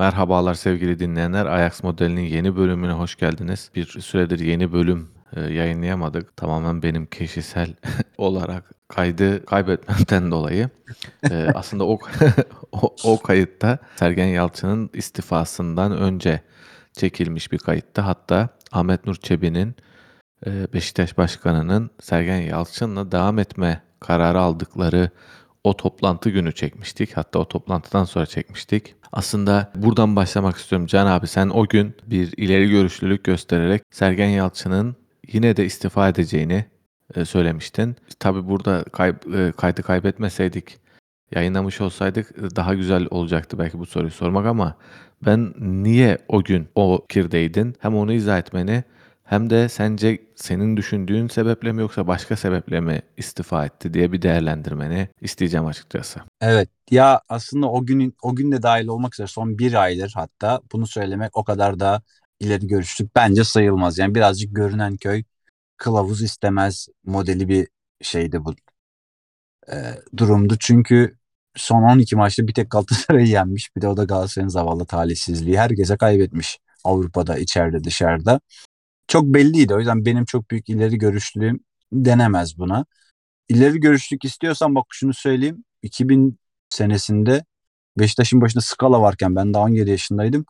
Merhabalar sevgili dinleyenler. Ajax Modeli'nin yeni bölümüne hoş geldiniz. Bir süredir yeni bölüm e, yayınlayamadık. Tamamen benim kişisel olarak kaydı kaybetmemden dolayı. E, aslında o, o, o kayıtta Sergen Yalçın'ın istifasından önce çekilmiş bir kayıttı. Hatta Ahmet Nur Çebi'nin e, Beşiktaş Başkanı'nın Sergen Yalçın'la devam etme kararı aldıkları o toplantı günü çekmiştik. Hatta o toplantıdan sonra çekmiştik. Aslında buradan başlamak istiyorum. Can abi sen o gün bir ileri görüşlülük göstererek Sergen Yalçın'ın yine de istifa edeceğini e, söylemiştin. Tabi burada kay, e, kaydı kaybetmeseydik yayınlamış olsaydık e, daha güzel olacaktı belki bu soruyu sormak ama ben niye o gün o kirdeydin hem onu izah etmeni hem de sence senin düşündüğün sebeple mi yoksa başka sebeple mi istifa etti diye bir değerlendirmeni isteyeceğim açıkçası. Evet ya aslında o günün o gün de dahil olmak üzere son bir aydır hatta bunu söylemek o kadar da ileri görüşlük bence sayılmaz. Yani birazcık görünen köy kılavuz istemez modeli bir şeydi bu e, durumdu. Çünkü son 12 maçta bir tek Galatasaray'ı yenmiş. Bir de o da Galatasaray'ın zavallı talihsizliği. Herkese kaybetmiş Avrupa'da, içeride, dışarıda çok belliydi. O yüzden benim çok büyük ileri görüşlülüğüm denemez buna. İleri görüşlük istiyorsan bak şunu söyleyeyim. 2000 senesinde Beşiktaş'ın başında Skala varken ben daha 17 yaşındaydım.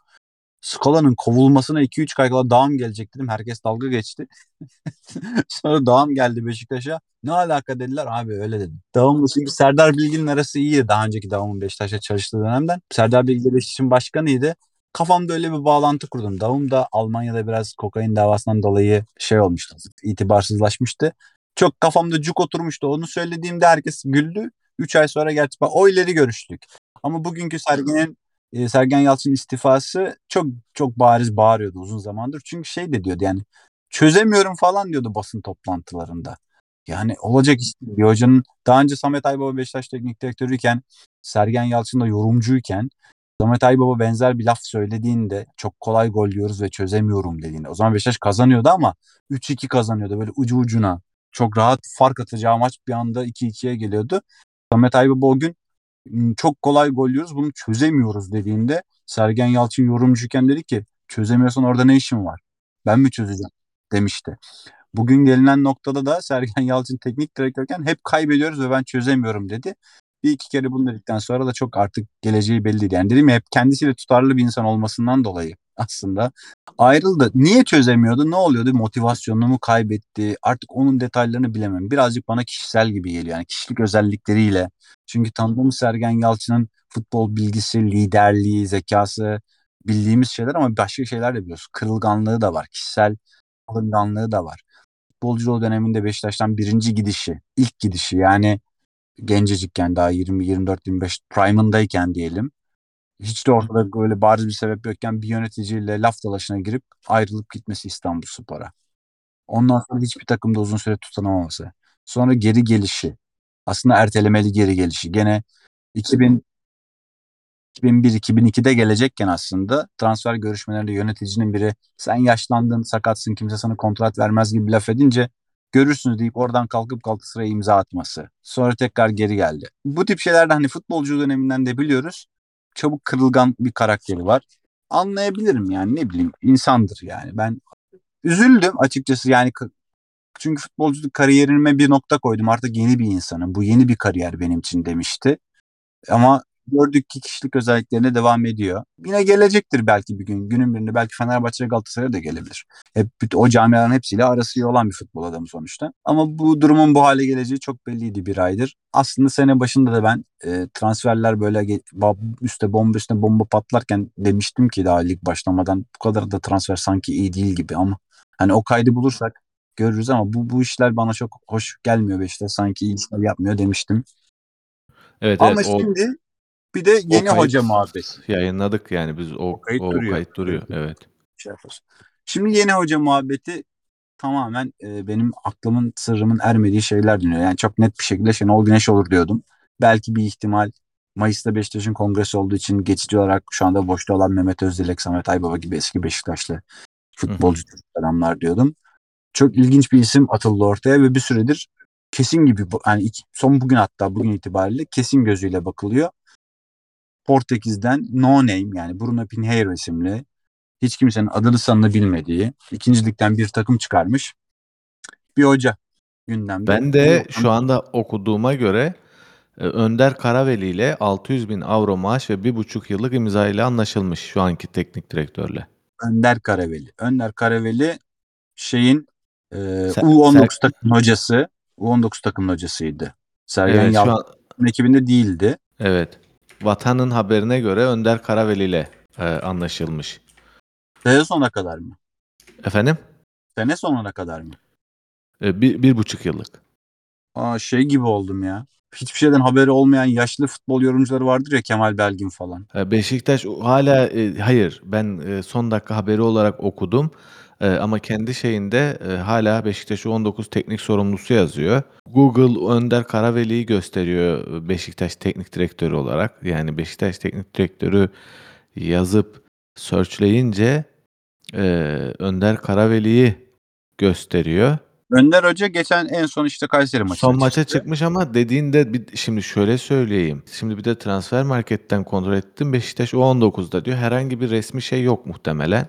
Skala'nın kovulmasına 2-3 kaykala Dağım gelecek dedim. Herkes dalga geçti. Sonra Dağım geldi Beşiktaş'a. Ne alaka dediler abi öyle dedim. Dağım'la çünkü Serdar Bilgin'in arası iyiydi. Daha önceki Dağım'ın Beşiktaş'a çalıştığı dönemden. Serdar Bilgi Beşiktaş'ın başkanıydı kafamda öyle bir bağlantı kurdum. Davum da Almanya'da biraz kokain davasından dolayı şey olmuştu. itibarsızlaşmıştı. Çok kafamda cuk oturmuştu. Onu söylediğimde herkes güldü. 3 ay sonra gerçi o ileri görüştük. Ama bugünkü Sergen'in e, Sergen Yalçın istifası çok çok bariz bağırıyordu uzun zamandır. Çünkü şey de diyordu yani çözemiyorum falan diyordu basın toplantılarında. Yani olacak iş Bir hocanın daha önce Samet Aybaba Beşiktaş teknik direktörüyken Sergen Yalçın da yorumcuyken Samet Aybaba benzer bir laf söylediğinde çok kolay gol yiyoruz ve çözemiyorum dediğinde. O zaman Beşiktaş kazanıyordu ama 3-2 kazanıyordu böyle ucu ucuna. Çok rahat fark atacağı maç bir anda 2-2'ye geliyordu. Samet Aybaba o gün çok kolay gol yiyoruz bunu çözemiyoruz dediğinde Sergen Yalçın yorumcuyken dedi ki çözemiyorsan orada ne işin var? Ben mi çözeceğim? demişti. Bugün gelinen noktada da Sergen Yalçın teknik direktörken hep kaybediyoruz ve ben çözemiyorum dedi bir iki kere bunu dedikten sonra da çok artık geleceği belliydi. Yani dedim ya hep kendisiyle tutarlı bir insan olmasından dolayı aslında ayrıldı. Niye çözemiyordu? Ne oluyordu? Motivasyonunu mu kaybetti? Artık onun detaylarını bilemem. Birazcık bana kişisel gibi geliyor. Yani kişilik özellikleriyle. Çünkü tanıdığımız Sergen Yalçın'ın futbol bilgisi, liderliği, zekası bildiğimiz şeyler ama başka şeyler de biliyoruz. Kırılganlığı da var. Kişisel kırılganlığı da var. Futbolculuğu döneminde Beşiktaş'tan birinci gidişi, ilk gidişi yani gencecikken daha 20 24 25 prime'ındayken diyelim. Hiç de ortada böyle bariz bir sebep yokken bir yöneticiyle laf dalaşına girip ayrılıp gitmesi İstanbul Spor'a. Ondan sonra hiçbir takımda uzun süre tutunamaması. Sonra geri gelişi. Aslında ertelemeli geri gelişi. Gene 2000 2001-2002'de gelecekken aslında transfer görüşmelerinde yöneticinin biri sen yaşlandın, sakatsın, kimse sana kontrat vermez gibi laf edince görürsünüz deyip oradan kalkıp Galatasaray'a imza atması. Sonra tekrar geri geldi. Bu tip şeylerde hani futbolcu döneminden de biliyoruz. Çabuk kırılgan bir karakteri var. Anlayabilirim yani ne bileyim insandır yani. Ben üzüldüm açıkçası yani çünkü futbolculuk kariyerime bir nokta koydum. Artık yeni bir insanım. Bu yeni bir kariyer benim için demişti. Ama gördük ki kişilik özelliklerine devam ediyor. Yine gelecektir belki bir gün. Günün birinde belki Fenerbahçe ve Galatasaray'a da gelebilir. Hep o camiaların hepsiyle arası iyi olan bir futbol adamı sonuçta. Ama bu durumun bu hale geleceği çok belliydi bir aydır. Aslında sene başında da ben e, transferler böyle üstte bomba üstüne bomba patlarken demiştim ki daha lig başlamadan bu kadar da transfer sanki iyi değil gibi ama hani o kaydı bulursak görürüz ama bu bu işler bana çok hoş gelmiyor Beşiktaş sanki iyi işler yapmıyor demiştim. Evet, Ama evet, şimdi bir de yeni kayıt hoca muhabbet. Yayınladık yani biz o, o kayıt o duruyor. Kayıt duruyor. Evet. Şey Şimdi yeni hoca muhabbeti tamamen e, benim aklımın sırrımın ermediği şeyler dönüyor. Yani çok net bir şekilde Şenol Güneş olur diyordum. Belki bir ihtimal Mayıs'ta Beşiktaş'ın kongresi olduğu için geçici olarak şu anda boşta olan Mehmet Özdilek, Samet Aybaba gibi eski Beşiktaşlı futbolcu adamlar diyordum. Çok ilginç bir isim atıldı ortaya ve bir süredir kesin gibi yani son bugün hatta bugün itibariyle kesin gözüyle bakılıyor. Portekiz'den no name yani Bruno Pinheiro isimli hiç kimsenin adını sanını bilmediği ikincilikten bir takım çıkarmış bir hoca gündemde. Ben de şu anda okuduğuma göre e, Önder Karaveli ile 600 bin avro maaş ve 1,5 yıllık imza ile anlaşılmış şu anki teknik direktörle. Önder Karaveli. Önder Karaveli şeyin e, Ser- U19 Ser- takım hocası. U19 takım hocasıydı. Sergen Evet Yalçın an ekibinde değildi. evet. Vatanın haberine göre Önder Karaveli ile e, anlaşılmış. Sene sonuna kadar mı? Efendim? Sene sonuna kadar mı? E, bir, bir buçuk yıllık. Aa, şey gibi oldum ya. Hiçbir şeyden haberi olmayan yaşlı futbol yorumcuları vardır ya Kemal Belgin falan. E, Beşiktaş hala e, hayır ben e, son dakika haberi olarak okudum. E, ama kendi şeyinde e, hala Beşiktaş 19 teknik sorumlusu yazıyor. Google Önder Karaveli'yi gösteriyor e, Beşiktaş teknik direktörü olarak. Yani Beşiktaş teknik direktörü yazıp searchleyince e, Önder Karaveli'yi gösteriyor. Önder Hoca geçen en son işte Kayseri maçına Son maça çıktı. çıkmış ama dediğinde bir, şimdi şöyle söyleyeyim. Şimdi bir de transfer marketten kontrol ettim. Beşiktaş U19'da diyor. Herhangi bir resmi şey yok muhtemelen.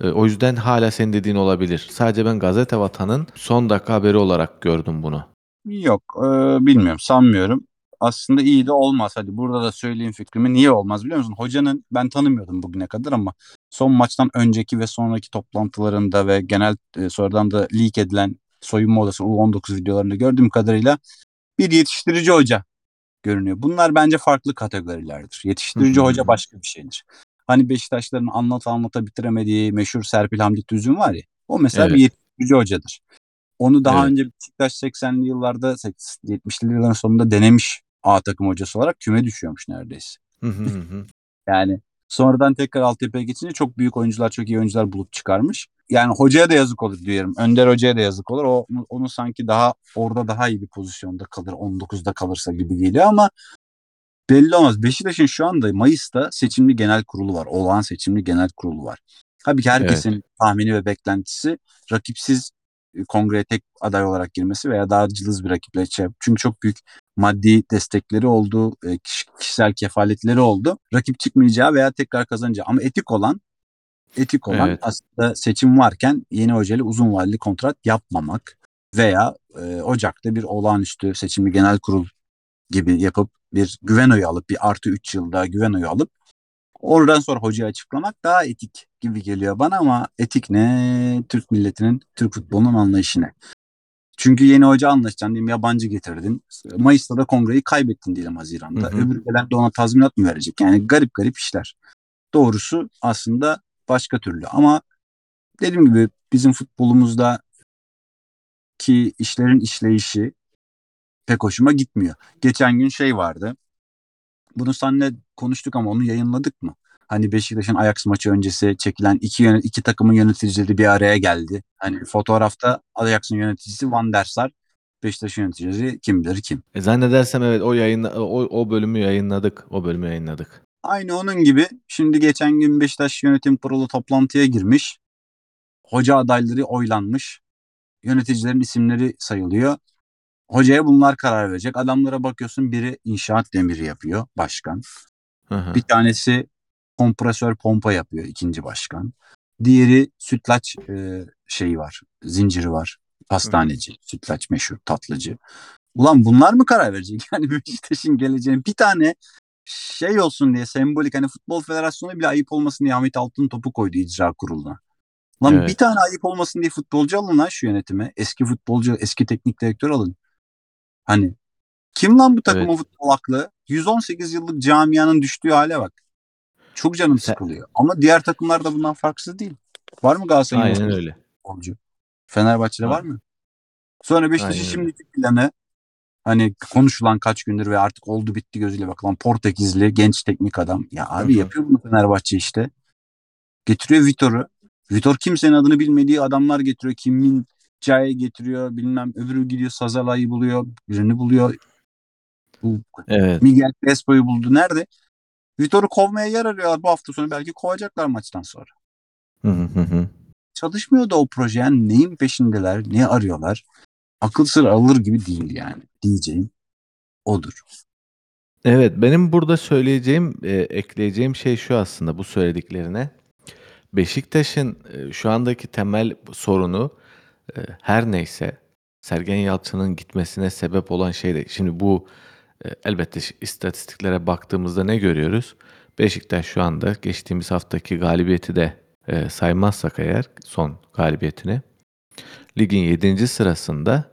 E, o yüzden hala senin dediğin olabilir. Sadece ben gazete vatanın son dakika haberi olarak gördüm bunu. Yok e, bilmiyorum sanmıyorum. Aslında iyi de olmaz. Hadi burada da söyleyeyim fikrimi. Niye olmaz biliyor musun? Hocanın ben tanımıyordum bugüne kadar ama son maçtan önceki ve sonraki toplantılarında ve genel e, sonradan da leak edilen soyunma odası U19 videolarında gördüğüm kadarıyla bir yetiştirici hoca görünüyor. Bunlar bence farklı kategorilerdir. Yetiştirici hoca başka bir şeydir. Hani Beşiktaşların anlat anlata bitiremediği meşhur Serpil Hamdi Tüzün var ya. O mesela Evet. bir yetiştirici hocadır. Onu daha Evet. önce Beşiktaş 80'li yıllarda 70'li yılların sonunda denemiş A takım hocası olarak küme düşüyormuş neredeyse. Yani sonradan tekrar altyapıya geçince çok büyük oyuncular, çok iyi oyuncular bulup çıkarmış. Yani hocaya da yazık olur diyorum. Önder hocaya da yazık olur. O onu sanki daha orada daha iyi bir pozisyonda kalır. 19'da kalırsa gibi geliyor ama belli olmaz. Beşiktaş'ın şu anda Mayıs'ta seçimli genel kurulu var. Olağan seçimli genel kurulu var. Tabii ki herkesin tahmini ve beklentisi rakipsiz e, kongreye tek aday olarak girmesi veya daha cılız bir rakiple şey. Çünkü çok büyük maddi destekleri oldu, e, kiş- kişisel kefaletleri oldu. Rakip çıkmayacağı veya tekrar kazanacağı ama etik olan etik olan Evet. aslında seçim varken yeni hocayla uzun vadeli kontrat yapmamak veya e, Ocak'ta bir olağanüstü seçimli genel kurul gibi yapıp bir güven oyu alıp bir artı 3 yılda güven oyu alıp oradan sonra hocayı açıklamak daha etik gibi geliyor bana ama etik ne? Türk milletinin, Türk futbolunun anlayışı ne? Çünkü yeni hoca anlaşacaksın diyelim yabancı getirdin. Mayıs'ta da kongreyi kaybettin diyelim Haziran'da. Hı hı. Öbür gelen de ona tazminat mı verecek? Yani garip garip işler. Doğrusu aslında başka türlü ama dediğim gibi bizim futbolumuzda ki işlerin işleyişi pek hoşuma gitmiyor. Geçen gün şey vardı. Bunu seninle konuştuk ama onu yayınladık mı? Hani Beşiktaş'ın Ajax maçı öncesi çekilen iki, yöne- iki takımın yöneticileri bir araya geldi. Hani fotoğrafta Ajax'ın yöneticisi Van der Sar, Beşiktaş'ın yöneticisi kim bilir kim. E, zannedersem evet o yayın o, o bölümü yayınladık. O bölümü yayınladık. Aynı onun gibi şimdi geçen gün Beşiktaş Yönetim Kurulu toplantıya girmiş. Hoca adayları oylanmış. Yöneticilerin isimleri sayılıyor. Hocaya bunlar karar verecek. Adamlara bakıyorsun biri inşaat demiri yapıyor başkan. Hı hı. Bir tanesi kompresör pompa yapıyor ikinci başkan. Diğeri sütlaç e, şeyi var. Zinciri var. Pastaneci. Sütlaç meşhur tatlıcı. Ulan bunlar mı karar verecek? Yani Beşiktaş'ın geleceğini bir tane şey olsun diye sembolik hani futbol federasyonu bile ayıp olmasın diye Ahmet Altın topu koydu icra kuruluna. Lan Evet. bir tane ayıp olmasın diye futbolcu alın lan şu yönetime. Eski futbolcu, eski teknik direktör alın. Hani kim lan bu takımın Evet. futbol aklı? 118 yıllık camianın düştüğü hale bak. Çok canım sıkılıyor. Ama diğer takımlar da bundan farksız değil. Var mı Galatasaray'ın Aynen 118 öyle. futbolcu? Fenerbahçe'de Var. mı? Sonra Beşiktaş'ın şimdiki planı hani konuşulan kaç gündür ve artık oldu bitti gözüyle bakılan Portekizli genç teknik adam. Ya abi Hı hı. yapıyor bunu Fenerbahçe işte. Getiriyor Vitor'u. Vitor kimsenin adını bilmediği adamlar getiriyor. Kim Jae'yi getiriyor bilmem öbürü gidiyor Sazala'yı buluyor. Birini buluyor. Bu Evet. Miguel Crespo'yu buldu. Nerede? Vitor'u kovmaya yer arıyorlar. Bu hafta sonu belki kovacaklar maçtan sonra. Hı hı hı hı. Çalışmıyor da o proje. Yani neyin peşindeler? Ne arıyorlar? Akıl sır alır gibi değil yani. Diyeceğim odur. Evet, benim burada söyleyeceğim, eee, ekleyeceğim şey şu aslında bu söylediklerine. Beşiktaş'ın, eee, şu andaki temel sorunu, her neyse Sergen Yalçın'ın gitmesine sebep olan şey de şimdi bu, eee, elbette istatistiklere baktığımızda ne görüyoruz? Beşiktaş şu anda geçtiğimiz haftaki galibiyeti de, eee, saymazsak eğer son galibiyetini, ligin 7. sırasında,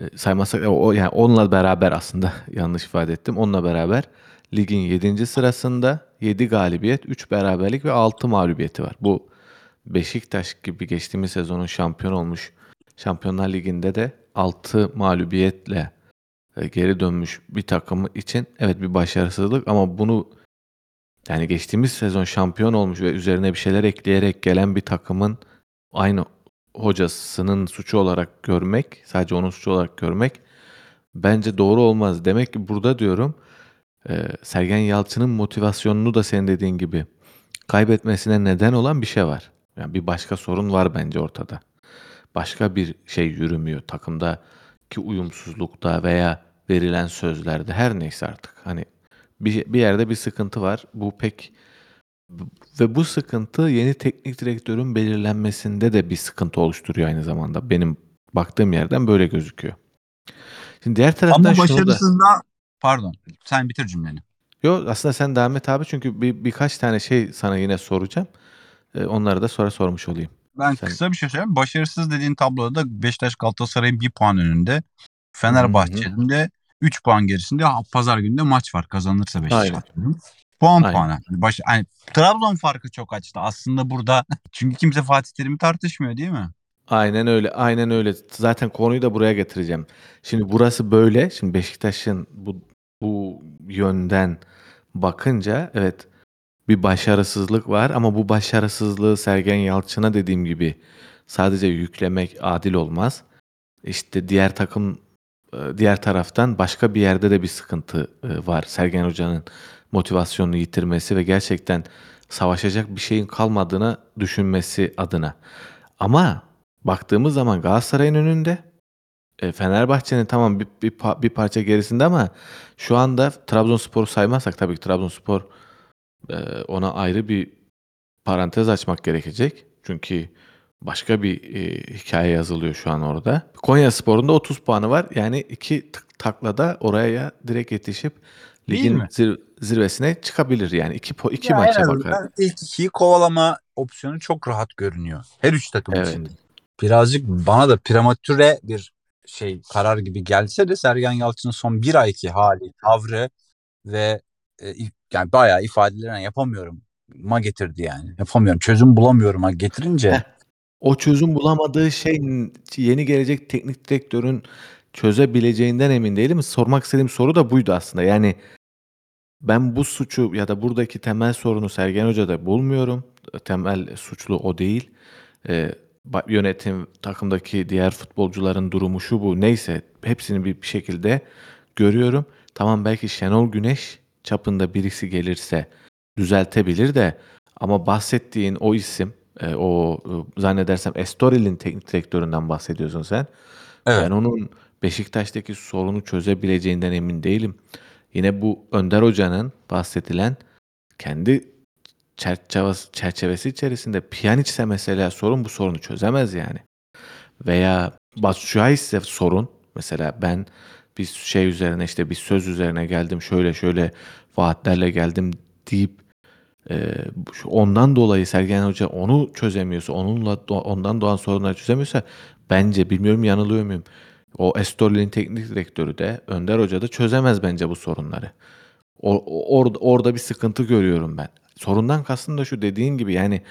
eee, saymazsak o yani onunla beraber aslında yanlış ifade ettim. Onunla beraber ligin 7. sırasında 7 galibiyet, 3 beraberlik ve 6 mağlubiyeti var. Bu Beşiktaş gibi geçtiğimiz sezonun şampiyon olmuş, Şampiyonlar Ligi'nde de 6 mağlubiyetle, eee, geri dönmüş bir takım için evet bir başarısızlık ama bunu yani geçtiğimiz sezon şampiyon olmuş ve üzerine bir şeyler ekleyerek gelen bir takımın aynı hocasının suçu olarak görmek, sadece onun suçu olarak görmek bence doğru olmaz. Demek ki burada diyorum, eee, Sergen Yalçın'ın motivasyonunu da senin dediğin gibi kaybetmesine neden olan bir şey var. Yani bir başka sorun var bence ortada. Başka bir şey yürümüyor takımdaki uyumsuzlukta veya verilen sözlerde her neyse artık. Hani bir bir yerde bir sıkıntı var. Bu pek ve bu sıkıntı yeni teknik direktörün belirlenmesinde de bir sıkıntı oluşturuyor aynı zamanda. Benim baktığım yerden böyle gözüküyor. Şimdi diğer taraftan Ama şunu da başarısızlığa Pardon, sen bitir cümleni. Yo, aslında sen devam et abi çünkü bir birkaç tane şey sana yine soracağım. Eee, onları da sonra sormuş olayım. Ben Sen kısa bir şey söyleyeyim. Başarısız dediğin tabloda da Beşiktaş Galatasaray'ın 1 puan önünde. Fenerbahçe'nin de 3 puan gerisinde. Pazar günü de maç var. Kazanırsa Beşiktaş Aynen. Puan Aynen. puana. Baş, hani Trabzon farkı çok açtı. Aslında burada çünkü kimse Fatih Terim'i tartışmıyor değil mi? Aynen öyle, aynen öyle. Zaten konuyu da buraya getireceğim. Şimdi burası böyle. Şimdi Beşiktaş'ın bu bu yönden bakınca evet bir başarısızlık var ama bu başarısızlığı Sergen Yalçın'a dediğim gibi sadece yüklemek adil olmaz. İşte diğer takım eee, diğer taraftan başka bir yerde de bir sıkıntı, eee, var. Sergen Hoca'nın motivasyonunu yitirmesi ve gerçekten savaşacak bir şeyin kalmadığını düşünmesi adına. Ama baktığımız zaman Galatasaray'ın önünde, eee, Fenerbahçe'nin tamam bir bir bir parça gerisinde ama şu anda Trabzonspor'u saymazsak tabii ki Trabzonspor, eee, ona ayrı bir parantez açmak gerekecek. Çünkü başka bir, eee, hikâye yazılıyor şu an orada. Konyaspor'un da 30 puanı var. Yani 2 tık taklada oraya direkt yetişip Değil ligin mi? zir zirvesine çıkabilir yani 2 po 2 Ya en maça bakar. azından ilk 2'yi kovalama opsiyonu çok rahat görünüyor. Her 3 takım Evet. için de. Birazcık bana da prematüre bir şey karar gibi gelse de Sergen Yalçın'ın son 1 ayki hali, tavrı ve e, yani bayağı ifadelerini yapamıyorum ma getirdi yani. Yapamıyorum. Çözüm bulamıyorum ha getirince. O çözüm bulamadığı şey yeni gelecek teknik direktörün çözebileceğinden emin değilim. Sormak istediğim soru da buydu aslında. Yani ben bu suçu ya da buradaki temel sorunu Sergen Hoca'da bulmuyorum. Temel suçlu o değil. Ba yönetim, takımdaki diğer futbolcuların durumu şu bu neyse hepsini bir şekilde görüyorum. Tamam belki Şenol Güneş çapında birisi gelirse düzeltebilir de ama bahsettiğin o isim, eee, o, ııı, zannedersem Estoril'in teknik direktöründen bahsediyorsun sen. Evet. Ben onun Beşiktaş'taki sorunu çözebileceğinden emin değilim. Yine bu Önder Hoca'nın bahsedilen kendi çerçevesi çerçevesi içerisinde Pjanic'se mesela sorun bu sorunu çözemez yani. Veya Batshuayi'se sorun mesela ben bir şey üzerine işte bir söz üzerine geldim şöyle şöyle vaatlerle geldim deyip şu ondan dolayı Sergen Hoca onu çözemiyorsa, onunla ondan doğan sorunları çözemiyorsa bence bilmiyorum yanılıyor muyum? O Estoril'in teknik direktörü de Önder Hoca da çözemez bence bu sorunları. O o orada orada bir sıkıntı görüyorum ben. Sorundan kastım da şu dediğin gibi yani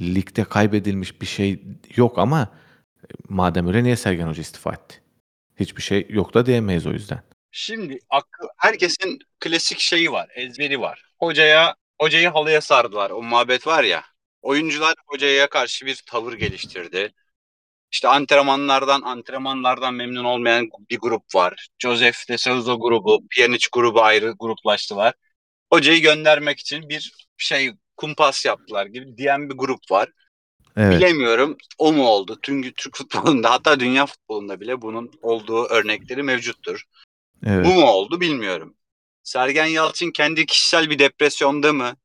ligde kaybedilmiş bir şey yok ama e, madem öyle niye Sergen Hoca istifa etti? Hiçbir şey yok da diyemeyiz o yüzden. Şimdi aklı, herkesin klasik şeyi var, ezberi var. Hocaya hocayı halıya sardılar. O muhabbet var ya. Oyuncular hocaya karşı bir tavır geliştirdi. İşte antrenmanlardan antrenmanlardan memnun olmayan bir grup var. Joseph de Souza grubu, Pjanic grubu ayrı gruplaştılar. Hocayı göndermek için bir şey kumpas yaptılar gibi diyen bir grup var. Evet. Bilemiyorum o mu oldu? Çünkü Türk futbolunda hatta dünya futbolunda bile bunun olduğu örnekleri mevcuttur. Evet. Bu mu oldu bilmiyorum. Sergen Yalçın kendi kişisel bir depresyonda mı?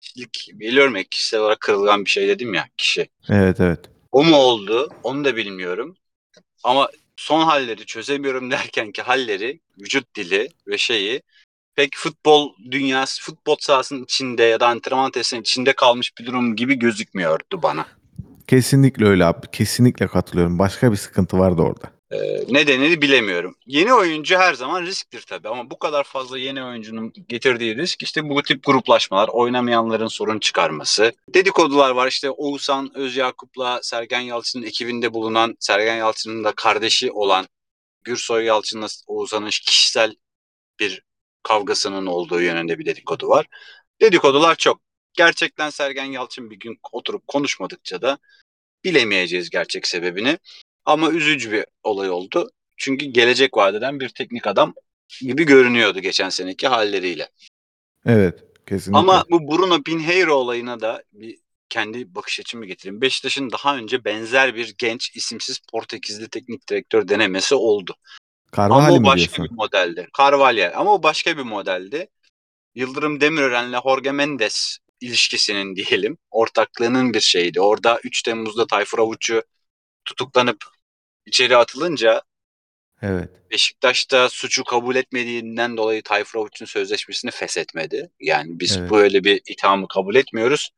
Kişilik, biliyorum ya kişisel olarak kırılgan bir şey dedim ya kişi. Evet evet. O mu oldu? Onu da bilmiyorum. Ama son halleri çözemiyorum derken ki halleri, vücut dili ve şeyi pek futbol dünyası, futbol sahasının içinde ya da antrenman tesisinin içinde kalmış bir durum gibi gözükmüyordu bana. Kesinlikle öyle abi. Kesinlikle katılıyorum. Başka bir sıkıntı vardı orada. Ee, nedenini bilemiyorum. Yeni oyuncu her zaman risktir tabii ama bu kadar fazla yeni oyuncunun getirdiği risk işte bu tip gruplaşmalar, oynamayanların sorun çıkarması. Dedikodular var işte Oğuzhan Özyakup'la Sergen Yalçın'ın ekibinde bulunan, Sergen Yalçın'ın da kardeşi olan Gürsoy Yalçın'la Oğuzhan'ın kişisel bir kavgasının olduğu yönünde bir dedikodu var. Dedikodular çok. Gerçekten Sergen Yalçın bir gün oturup konuşmadıkça da bilemeyeceğiz gerçek sebebini. Ama üzücü bir olay oldu. Çünkü gelecek vadeden bir teknik adam gibi görünüyordu geçen seneki halleriyle. Evet. Kesinlikle. Ama bu Bruno Pinheiro olayına da bir kendi bakış açımı getireyim. Beşiktaş'ın daha önce benzer bir genç isimsiz Portekizli teknik direktör denemesi oldu. Ama Carvalho o mi başka diyorsun? bir modeldi. Carvalho ama o başka bir modeldi. Yıldırım Demirören'le Jorge Mendes ilişkisinin diyelim ortaklığının bir şeydi. Orada 3 Temmuz'da Tayfur Avuç'u tutuklanıp içeri atılınca Evet. Beşiktaş'ta suçu kabul etmediğinden dolayı Tayfur Avuç'un sözleşmesini feshetmedi. Yani biz Evet. böyle bir ithamı kabul etmiyoruz.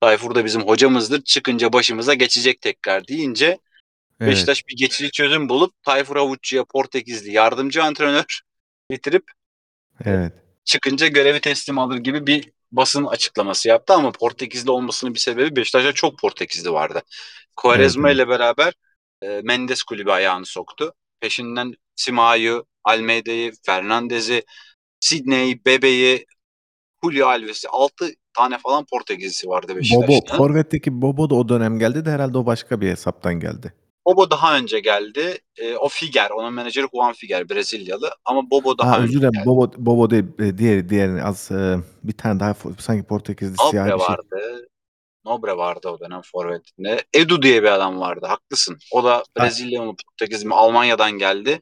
Tayfur da bizim hocamızdır. Çıkınca başımıza geçecek tekrar deyince Evet. Beşiktaş bir geçici çözüm bulup Tayfur Avuç'uya Portekizli yardımcı antrenör getirip Evet. çıkınca görevi teslim alır gibi bir basın açıklaması yaptı ama Portekizli olmasının bir sebebi Beşiktaş'ta çok Portekizli vardı. Quaresma Evet, ile beraber e, Mendes kulübü ayağını soktu. Peşinden Sima'yı, Almeida'yı, Fernandez'i, Sidney'i, Bebe'yi, Julio Alves'i 6 tane falan Portekizlisi vardı Bobo, Beşiktaş'ta. Forvet'teki Bobo da o dönem geldi de herhalde o başka bir hesaptan geldi. Bobo daha önce geldi. E, o Figer, onun menajeri Juan Figer Brezilyalı ama Bobo daha Ha önce özür dilerim. geldi. Bobo, Bobo değil. e, Diğeri, diğerini az e, bir tane daha fo- sanki Portekizli siyah Nobre bir şey. vardı. Nobre vardı o dönem forvetinde. Edu diye bir adam vardı. Haklısın. O da Brezilya mı Portekiz mi Almanya'dan geldi.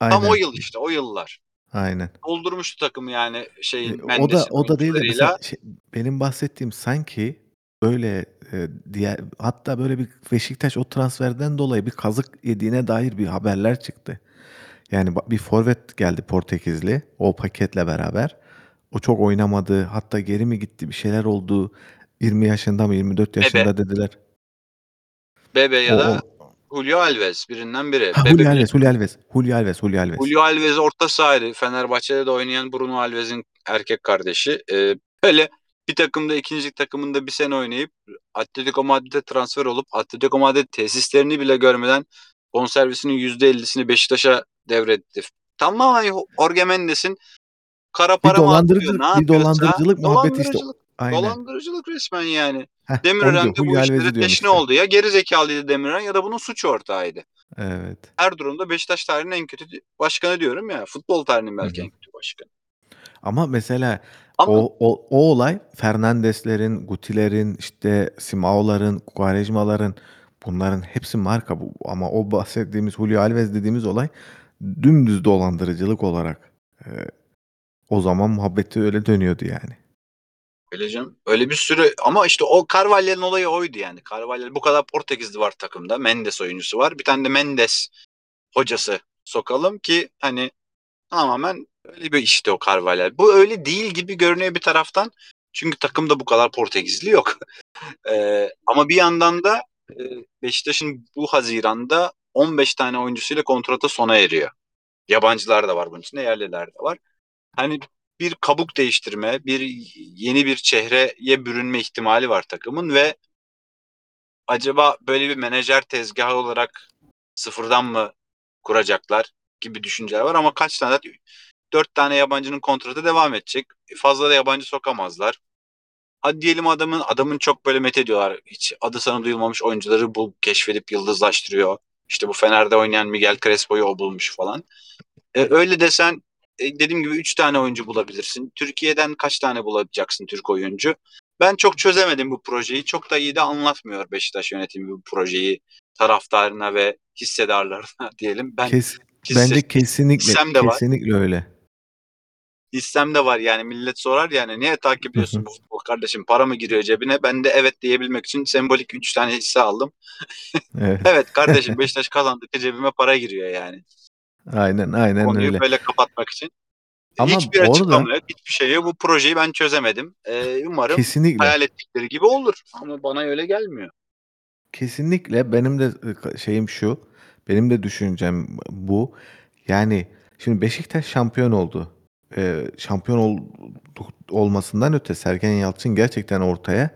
Tam o yıl işte o yıllar. Aynen. Doldurmuştu takımı yani E, şeyin o da Mendes'in o da değil de oyuncularıyla. mesela şey, benim bahsettiğim sanki böyle e, diğer hatta böyle bir Beşiktaş o transferden dolayı bir kazık yediğine dair bir haberler çıktı. Yani ba- bir forvet geldi Portekizli o paketle beraber. O çok oynamadı. Hatta geri mi gitti bir şeyler oldu. 20 yaşında mı 24 yaşında dediler. Bebe ya O, da o. Julio Alves birinden biri. Ha, Bebe Julio bile- Alves, Julio Alves, Julio Alves, Julio Alves. Julio Alves orta sahaydı. Fenerbahçe'de de oynayan Bruno Alves'in erkek kardeşi. Ee, öyle bir takımda ikinci takımında bir sene oynayıp Atletico Madrid'e transfer olup Atletico Madrid tesislerini bile görmeden bonservisinin %50'sini Beşiktaş'a devretti. Tamamen Jorge Mendes'in kara Bir para mı dolandırıcılık, atıyor, ne bir dolandırıcılık muhabbeti işte. dolandırıcılık, Aynen. dolandırıcılık resmen yani. Heh, Demirören de bu işlere teşne işte. oldu. Ya geri zekalıydı Demirören ya da bunun suç ortağıydı. Evet. Her durumda Beşiktaş tarihinin en kötü başkanı diyorum ya. Futbol tarihinin belki Hı hı. en kötü başkanı. Ama mesela Ama o, o, o olay Fernandes'lerin, Guti'lerin, işte Simao'ların, Quaresma'ların bunların hepsi marka bu. Ama o bahsettiğimiz Julio Alves dediğimiz olay dümdüz dolandırıcılık olarak e, o zaman muhabbeti öyle dönüyordu yani. öyle canım. Öyle bir sürü ama işte o Carvalho'nun olayı oydu yani. Carvalho bu kadar Portekizli var takımda. Mendes oyuncusu var. Bir tane de Mendes hocası sokalım ki hani tamamen öyle bir işte o Carvalho. Bu öyle değil gibi görünüyor bir taraftan. Çünkü takımda bu kadar Portekizli yok. Ee, ama bir yandan da e, Beşiktaş'ın bu Haziran'da 15 tane oyuncusuyla kontratı sona eriyor. Yabancılar da var bunun içinde, yerliler de var. Hani bir kabuk değiştirme, bir yeni bir çehreye bürünme ihtimali var takımın ve acaba böyle bir menajer tezgahı olarak sıfırdan mı kuracaklar gibi düşünceler var ama kaç tane dört tane yabancının kontratı devam edecek. Fazla da yabancı sokamazlar. Hadi diyelim adamın adamın çok böyle met ediyorlar. Hiç adı sana duyulmamış oyuncuları bul keşfedip yıldızlaştırıyor. İşte bu Fener'de oynayan Miguel Crespo'yu o bulmuş falan. E, öyle desen e, dediğim gibi 3 tane oyuncu bulabilirsin. Türkiye'den kaç tane bulacaksın Türk oyuncu? Ben çok çözemedim bu projeyi. Çok da iyi de anlatmıyor Beşiktaş yönetimi bu projeyi taraftarına ve hissedarlarına diyelim. Ben Kes, hisse- bence kesinlikle kesinlikle öyle. Listemde var yani millet sorar yani niye takip ediyorsun bu futbol kardeşim para mı giriyor cebine? Ben de evet diyebilmek için sembolik 3 tane hisse aldım. Evet. Evet kardeşim Beşiktaş kazandıkça cebime para giriyor yani. Aynen aynen Konuyu öyle. böyle kapatmak için. Ama Hiçbir orada- açıklama yok, hiçbir şey yok. Bu projeyi ben çözemedim. Ee, umarım Kesinlikle. hayal ettikleri gibi olur. Ama bana öyle gelmiyor. Kesinlikle benim de şeyim şu. Benim de düşüncem bu. Yani şimdi Beşiktaş şampiyon oldu. Ee, şampiyon ol- olmasından öte Sergen Yalçın gerçekten ortaya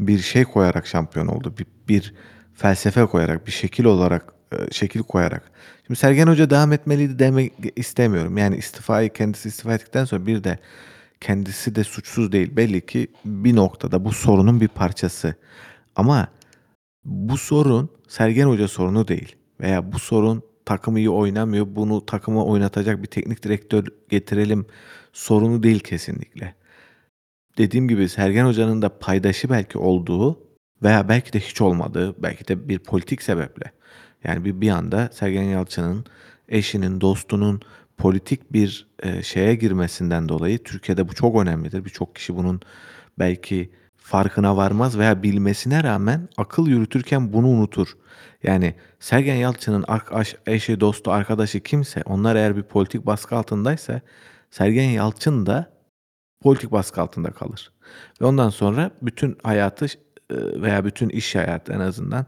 bir şey koyarak şampiyon oldu. Bir, bir felsefe koyarak, bir şekil olarak, e, şekil koyarak. Şimdi Sergen Hoca devam etmeliydi demek istemiyorum. Yani istifayı kendisi istifa ettikten sonra bir de kendisi de suçsuz değil. Belli ki bir noktada bu sorunun bir parçası. Ama bu sorun Sergen Hoca sorunu değil. Veya bu sorun takım iyi oynamıyor. Bunu takıma oynatacak bir teknik direktör getirelim sorunu değil kesinlikle. Dediğim gibi Sergen Hoca'nın da paydaşı belki olduğu veya belki de hiç olmadığı, belki de bir politik sebeple. Yani bir, bir anda Sergen Yalçın'ın eşinin, dostunun politik bir e, şeye girmesinden dolayı Türkiye'de bu çok önemlidir. Birçok kişi bunun belki farkına varmaz veya bilmesine rağmen akıl yürütürken bunu unutur. Yani Sergen Yalçın'ın eşi, dostu, arkadaşı kimse onlar eğer bir politik baskı altındaysa Sergen Yalçın da politik baskı altında kalır. Ve ondan sonra bütün hayatı e, veya bütün iş hayatı en azından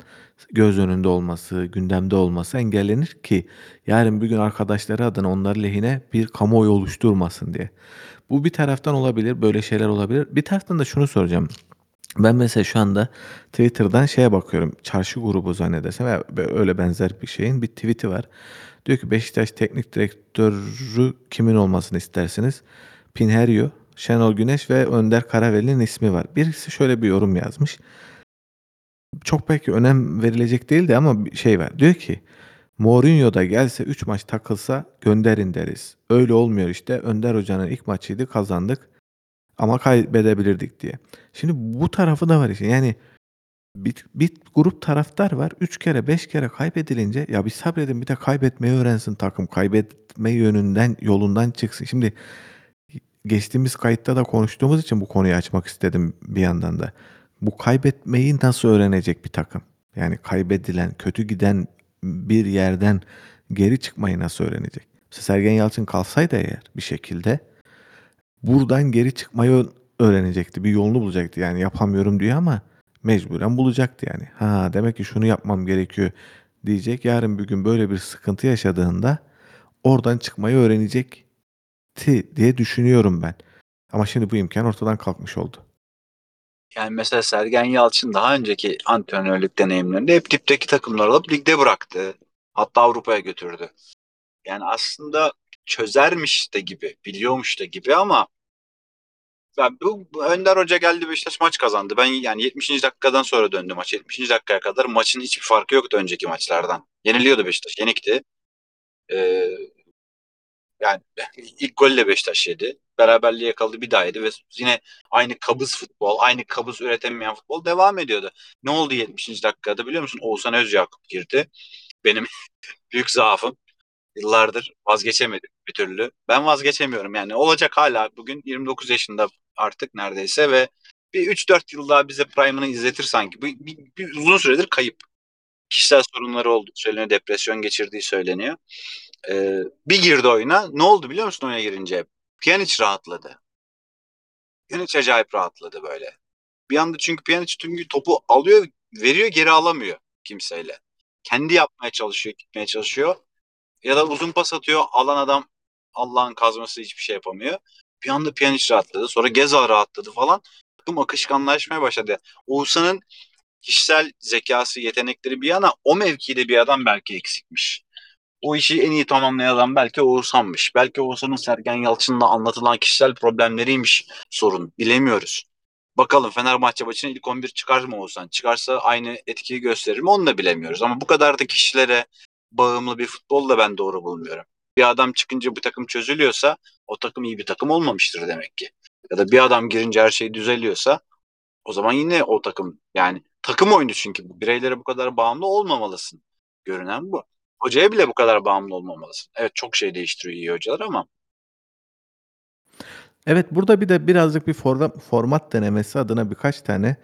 göz önünde olması, gündemde olması engellenir ki yarın bir gün arkadaşları adına onlar lehine bir kamuoyu oluşturmasın diye. Bu bir taraftan olabilir, böyle şeyler olabilir. Bir taraftan da şunu soracağım. Ben mesela şu anda Twitter'dan şeye bakıyorum. Çarşı grubu zannedersem veya öyle benzer bir şeyin bir tweet'i var. Diyor ki Beşiktaş teknik direktörü kimin olmasını istersiniz? Pinheiro, Şenol Güneş ve Önder Karaveli'nin ismi var. Birisi şöyle bir yorum yazmış. Çok belki önem verilecek değildi ama bir şey var. Diyor ki Mourinho da gelse 3 maç takılsa gönderin deriz. Öyle olmuyor işte. Önder Hoca'nın ilk maçıydı kazandık ama kaybedebilirdik diye. Şimdi bu tarafı da var işte. Yani bir, bir grup taraftar var. 3 kere 5 kere kaybedilince ya bir sabredin bir de kaybetmeyi öğrensin takım. Kaybetme yönünden yolundan çıksın. Şimdi geçtiğimiz kayıtta da konuştuğumuz için bu konuyu açmak istedim bir yandan da. Bu kaybetmeyi nasıl öğrenecek bir takım? Yani kaybedilen, kötü giden bir yerden geri çıkmayı nasıl öğrenecek? Mesela Sergen Yalçın kalsaydı eğer bir şekilde buradan geri çıkmayı öğrenecekti. Bir yolunu bulacaktı. Yani yapamıyorum diyor ama mecburen bulacaktı yani. Ha demek ki şunu yapmam gerekiyor diyecek. Yarın bir gün böyle bir sıkıntı yaşadığında oradan çıkmayı öğrenecekti diye düşünüyorum ben. Ama şimdi bu imkan ortadan kalkmış oldu. Yani mesela Sergen Yalçın daha önceki antrenörlük deneyimlerinde hep dipteki takımları alıp ligde bıraktı. Hatta Avrupa'ya götürdü. Yani aslında çözermiş de gibi, biliyormuş da gibi ama ya bu, bu Önder Hoca geldi Beşiktaş maç kazandı. Ben yani 70. dakikadan sonra döndü maç. 70. dakikaya kadar maçın hiçbir farkı yoktu önceki maçlardan. Yeniliyordu Beşiktaş. Yenikti. Ee, yani ilk golle Beşiktaş yedi. Beraberliğe kaldı bir daha yedi ve yine aynı kabız futbol, aynı kabız üretemeyen futbol devam ediyordu. Ne oldu 70. dakikada biliyor musun? Oğuzhan Özyakup girdi. Benim büyük zaafım. Yıllardır vazgeçemedim bir türlü. Ben vazgeçemiyorum yani. Olacak hala bugün 29 yaşında artık neredeyse ve bir 3-4 yıl daha bize Prime'ını izletir sanki. Bir, bir, bir uzun süredir kayıp. Kişisel sorunları olduğu söyleniyor. Depresyon geçirdiği söyleniyor. Ee, bir girdi oyuna. Ne oldu biliyor musun oyuna girince? Pjanic rahatladı. Pjanic acayip rahatladı böyle. Bir anda çünkü Pjanic tüm topu alıyor, veriyor, geri alamıyor kimseyle. Kendi yapmaya çalışıyor, gitmeye çalışıyor. Ya da uzun pas atıyor, alan adam Allah'ın kazması hiçbir şey yapamıyor. Bir anda Pjanic rahatladı. Sonra Gezal rahatladı falan. Takım akışkanlaşmaya başladı. Oğuzhan'ın kişisel zekası, yetenekleri bir yana o mevkide bir adam belki eksikmiş. O işi en iyi tamamlayan adam belki Oğuzhan'mış. Belki Oğuzhan'ın Sergen Yalçın'la anlatılan kişisel problemleriymiş sorun. Bilemiyoruz. Bakalım Fenerbahçe maçına ilk 11 çıkar mı Oğuzhan? Çıkarsa aynı etkiyi gösterir mi onu da bilemiyoruz. Ama bu kadar da kişilere bağımlı bir futbol da ben doğru bulmuyorum. Bir adam çıkınca bu takım çözülüyorsa o takım iyi bir takım olmamıştır demek ki. Ya da bir adam girince her şey düzeliyorsa o zaman yine o takım yani takım oyunu çünkü bireylere bu kadar bağımlı olmamalısın. Görünen bu. Hocaya bile bu kadar bağımlı olmamalısın. Evet çok şey değiştiriyor iyi hocalar ama Evet, burada bir de birazcık bir forma format denemesi adına birkaç tane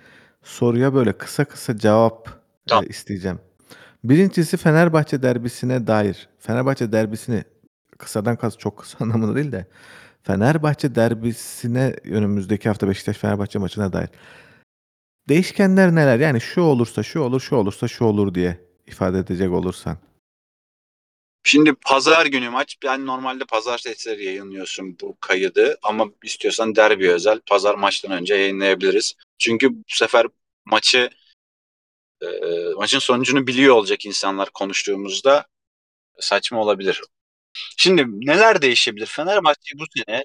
soruya böyle kısa kısa cevap, Tamam. eee, isteyeceğim. Birincisi Fenerbahçe derbisine dair. Fenerbahçe derbisini kısadan kast çok kısa anlamında değil de Fenerbahçe derbisine önümüzdeki hafta Beşiktaş-Fenerbahçe maçına dair değişkenler neler? Yani şu olursa şu olur, şu olursa şu olur diye ifade edecek olursan. Şimdi pazar günü maç. Ben normalde pazartesileri yayınlıyorsun bu kaydı ama istiyorsan derbi özel pazar maçtan önce yayınlayabiliriz. Çünkü bu sefer maçı e, maçın sonucunu biliyor olacak insanlar konuştuğumuzda saçma olabilir. Şimdi neler değişebilir? Fenerbahçe bu sene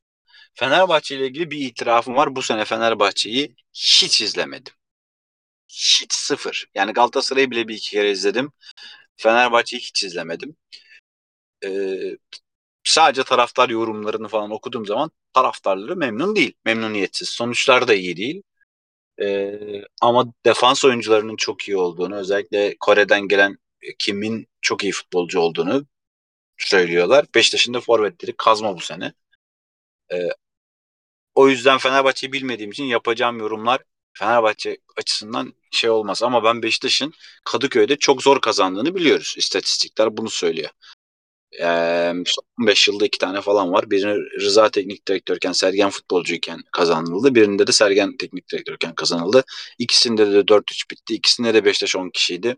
Fenerbahçe ile ilgili bir itirafım var. Bu sene Fenerbahçe'yi hiç izlemedim. Hiç sıfır. Yani Galatasaray'ı bile bir iki kere izledim. Fenerbahçe'yi hiç izlemedim. Ee, sadece taraftar yorumlarını falan okuduğum zaman taraftarları memnun değil. Memnuniyetsiz. Sonuçlar da iyi değil. Ee, ama defans oyuncularının çok iyi olduğunu, özellikle Kore'den gelen Kim'in çok iyi futbolcu olduğunu söylüyorlar. Beşiktaş'ın da forvetleri kazma bu sene. Ee, o yüzden Fenerbahçe'yi bilmediğim için yapacağım yorumlar Fenerbahçe açısından şey olmaz. Ama ben Beşiktaş'ın Kadıköy'de çok zor kazandığını biliyoruz. İstatistikler bunu söylüyor. Ee, son 15 yılda iki tane falan var. Birini Rıza teknik direktörken, Sergen futbolcuyken kazanıldı. Birinde de Sergen teknik direktörken kazanıldı. İkisinde de 4-3 bitti. İkisinde de Beşiktaş 10 kişiydi.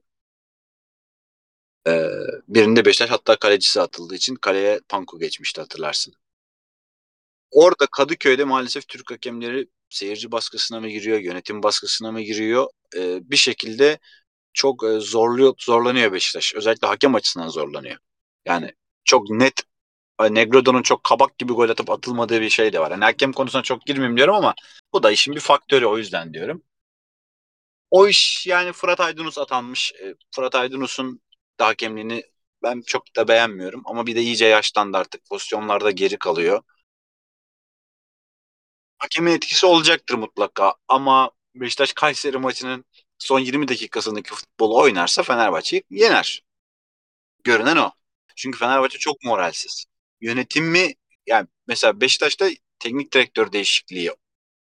Ee, birinde Beşiktaş hatta kalecisi atıldığı için kaleye Panku geçmişti hatırlarsın. Orada Kadıköy'de maalesef Türk hakemleri seyirci baskısına mı giriyor, yönetim baskısına mı giriyor? Ee, bir şekilde çok zorluyor, zorlanıyor Beşiktaş. Özellikle hakem açısından zorlanıyor. Yani çok net e, Negredo'nun çok kabak gibi gol atıp atılmadığı bir şey de var. Yani hakem konusuna çok girmeyeyim diyorum ama bu da işin bir faktörü o yüzden diyorum. O iş yani Fırat Aydınus atanmış. E, Fırat Aydınus'un da hakemliğini ben çok da beğenmiyorum. Ama bir de iyice yaşlandı artık. Pozisyonlarda geri kalıyor. Hakemin etkisi olacaktır mutlaka. Ama Beşiktaş Kayseri maçının son 20 dakikasındaki futbolu oynarsa Fenerbahçe'yi yener. Görünen o. Çünkü Fenerbahçe çok moralsiz. Yönetimi yani mesela Beşiktaş'ta teknik direktör değişikliği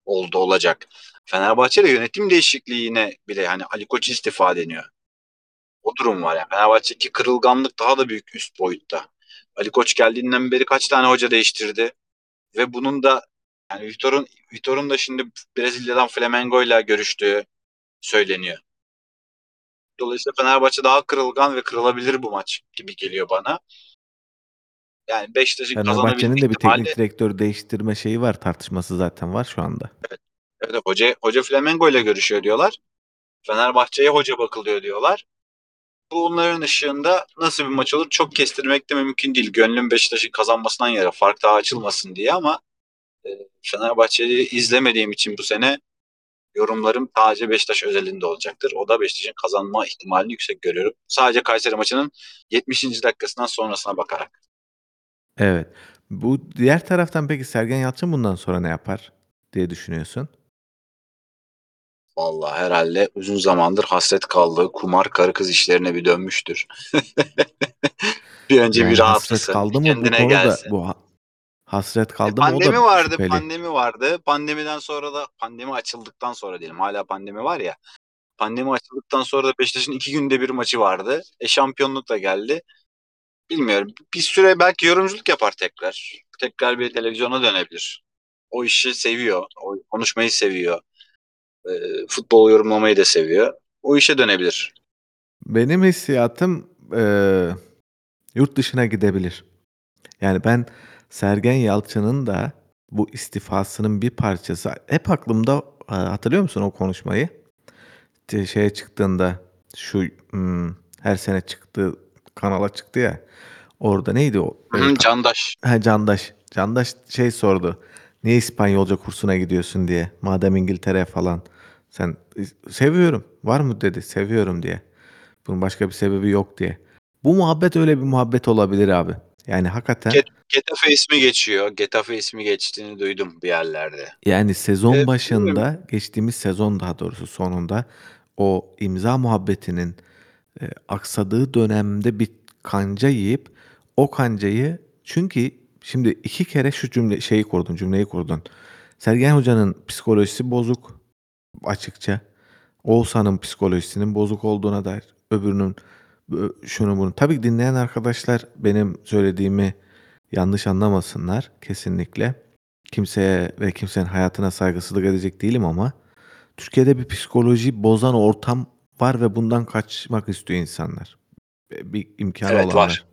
oldu olacak. Fenerbahçe'de yönetim değişikliğine bile hani Ali Koç istifa deniyor. O durum var yani. Fenerbahçe'deki kırılganlık daha da büyük üst boyutta. Ali Koç geldiğinden beri kaç tane hoca değiştirdi ve bunun da yani Vitor'un Vitor'un da şimdi Brezilya'dan Flamengo ile görüştüğü söyleniyor. Dolayısıyla Fenerbahçe daha kırılgan ve kırılabilir bu maç gibi geliyor bana. Yani Beşiktaş'ın Fenerbahçe'nin de bir ihtimali teknik direktör değiştirme şeyi var, tartışması zaten var şu anda. Evet, hoca, hoca Flamengo ile görüşüyor diyorlar. Fenerbahçe'ye hoca bakılıyor diyorlar. Bunların ışığında nasıl bir maç olur çok kestirmek de mümkün değil. Gönlüm Beşiktaş'ın kazanmasından yana fark daha açılmasın diye ama e, Fenerbahçe'yi izlemediğim için bu sene yorumlarım sadece Beşiktaş özelinde olacaktır. O da Beşiktaş'ın kazanma ihtimalini yüksek görüyorum. Sadece Kayseri maçının 70. dakikasından sonrasına bakarak. Evet. Bu diğer taraftan peki Sergen Yalçın bundan sonra ne yapar diye düşünüyorsun? Vallahi herhalde uzun zamandır hasret kaldığı kumar karı kız işlerine bir dönmüştür. bir önce Yani bir hasret rahatlasın, kaldı bir mı bu konuda gelsin. bu ha- hasret E, kaldı mı o pandemi da vardı, şüpheli. pandemi vardı. Pandemiden sonra da pandemi açıldıktan sonra diyelim. Hala pandemi var ya. Pandemi açıldıktan sonra da Beşiktaş'ın iki günde bir maçı vardı. E şampiyonluk da geldi. Bilmiyorum. Bir süre belki yorumculuk yapar tekrar. Tekrar bir televizyona dönebilir. O işi seviyor. O konuşmayı seviyor. E, futbol yorumlamayı da seviyor. O işe dönebilir. Benim hissiyatım eee, yurt dışına gidebilir. Yani ben Sergen Yalçın'ın da bu istifasının bir parçası hep aklımda e, hatırlıyor musun o konuşmayı? Şeye çıktığında şu hmm, her sene çıktığı kanala çıktı ya. Orada neydi o? Ta- Candaş. Ha, Candaş. Candaş şey sordu. Niye İspanyolca kursuna gidiyorsun diye. Madem İngiltere falan. Sen seviyorum. Var mı dedi. Seviyorum diye. Bunun başka bir sebebi yok diye. Bu muhabbet öyle bir muhabbet olabilir abi. Yani hakikaten Get- Getafe ismi geçiyor. Getafe ismi geçtiğini duydum bir yerlerde. yani sezon Evet, başında geçtiğimiz sezon daha doğrusu sonunda o imza muhabbetinin e, aksadığı dönemde bir kanca yiyip o kancayı çünkü Şimdi iki kere şu cümle şeyi kurdun, cümleyi kurdun. Sergen Hoca'nın psikolojisi bozuk açıkça. Oğuzhan'ın psikolojisinin bozuk olduğuna dair. Öbürünün şunu bunu. Tabii dinleyen arkadaşlar benim söylediğimi yanlış anlamasınlar kesinlikle. Kimseye ve kimsenin hayatına saygısızlık edecek değilim ama Türkiye'de bir psikoloji bozan ortam var ve bundan kaçmak istiyor insanlar. Bir imkanı Evet, olanlar. var.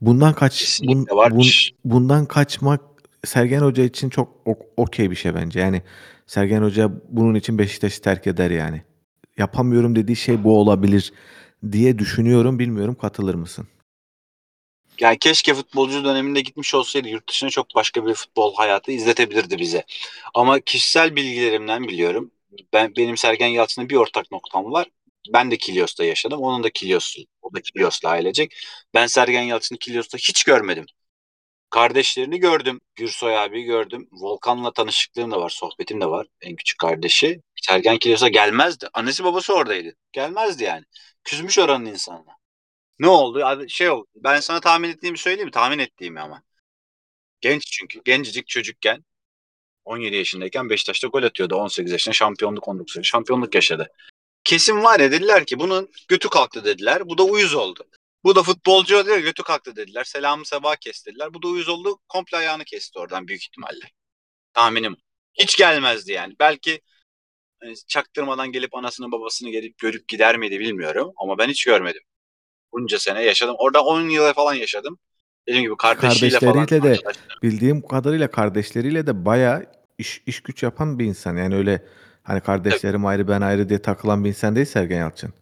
Bundan kaç Kesinlikle bun, bun, bundan kaçmak Sergen Hoca için çok okey bir şey bence. Yani Sergen Hoca bunun için Beşiktaş'ı terk eder yani. Yapamıyorum dediği şey bu olabilir diye düşünüyorum. Bilmiyorum katılır mısın? Yani keşke futbolcu döneminde gitmiş olsaydı yurt dışına çok başka bir futbol hayatı izletebilirdi bize. Ama kişisel bilgilerimden biliyorum. Ben benim Sergen Yalçın'la bir ortak noktam var. Ben de Kilyos'ta yaşadım. Onun da Kilyos, o da Kilyos'la ailecek. Ben Sergen Yalçın'ı Kilyos'ta hiç görmedim. Kardeşlerini gördüm. Gürsoy abi gördüm. Volkan'la tanışıklığım da var. Sohbetim de var. En küçük kardeşi. Sergen Kilyos'a gelmezdi. Annesi babası oradaydı. Gelmezdi yani. Küsmüş oranın insanına. Ne oldu? Şey oldu. Ben sana tahmin ettiğimi söyleyeyim mi? Tahmin ettiğimi ama. Genç çünkü. Gencecik çocukken 17 yaşındayken Beşiktaş'ta gol atıyordu. 18 yaşında şampiyonluk 19 yaşında şampiyonluk yaşadı. Kesin var ya dediler ki bunun götü kalktı dediler. Bu da uyuz oldu. Bu da futbolcu diyor götü kalktı dediler. Selamı sabah kes dediler. Bu da uyuz oldu. Komple ayağını kesti oradan büyük ihtimalle. Tahminim. Hiç gelmezdi yani. Belki hani çaktırmadan gelip anasını babasını gelip görüp gider miydi bilmiyorum. Ama ben hiç görmedim. Bunca sene yaşadım. Orada 10 yıl falan yaşadım. Dediğim gibi kardeşiyle falan. De bildiğim kadarıyla kardeşleriyle de bayağı iş, iş güç yapan bir insan. Yani öyle hani kardeşlerim ayrı ben ayrı diye takılan bir insan değil Sergen Yalçın.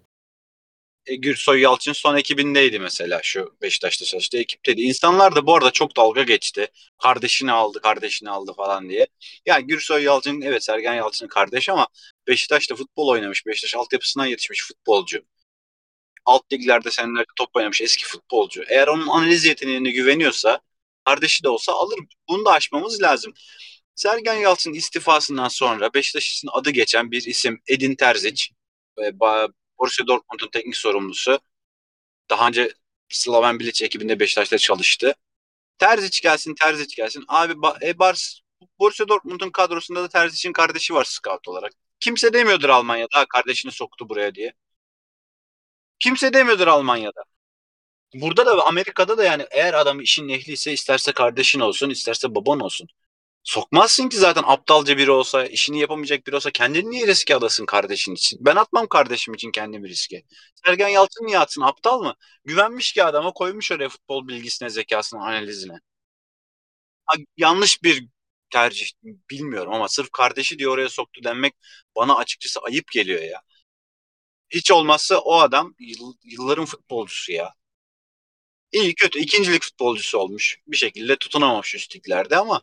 E, Gürsoy Yalçın son ekibindeydi mesela şu Beşiktaş'ta çalıştığı ekipteydi. İnsanlar da bu arada çok dalga geçti. Kardeşini aldı, kardeşini aldı falan diye. Yani Gürsoy Yalçın evet Sergen Yalçın'ın kardeşi ama Beşiktaş'ta futbol oynamış. Beşiktaş altyapısından yetişmiş futbolcu. Alt liglerde senelerce top oynamış eski futbolcu. Eğer onun analiz yeteneğine güveniyorsa kardeşi de olsa alır. Bunu da aşmamız lazım. Sergen Yalçın istifasından sonra Beşiktaş için adı geçen bir isim Edin Terzic. Borussia Dortmund'un teknik sorumlusu. Daha önce Slaven Bilic ekibinde Beşiktaş'ta çalıştı. Terzic gelsin, Terzic gelsin. Abi e, Bars, Borussia Dortmund'un kadrosunda da Terzic'in kardeşi var scout olarak. Kimse demiyordur Almanya'da "Ha, kardeşini soktu buraya diye. Kimse demiyordur Almanya'da. Burada da Amerika'da da yani eğer adam işin ehliyse isterse kardeşin olsun, isterse baban olsun. Sokmazsın ki zaten aptalca biri olsa, işini yapamayacak biri olsa kendini niye riske alasın kardeşin için? Ben atmam kardeşim için kendimi riske. Sergen Yalçın niye atsın? Aptal mı? Güvenmiş ki adama koymuş oraya futbol bilgisine, zekasına, analizine. Ha, yanlış bir tercih bilmiyorum ama sırf kardeşi diye oraya soktu denmek bana açıkçası ayıp geliyor ya. Hiç olmazsa o adam yıl- yılların futbolcusu ya. İyi kötü ikincilik futbolcusu olmuş. Bir şekilde tutunamamış üst liglerde ama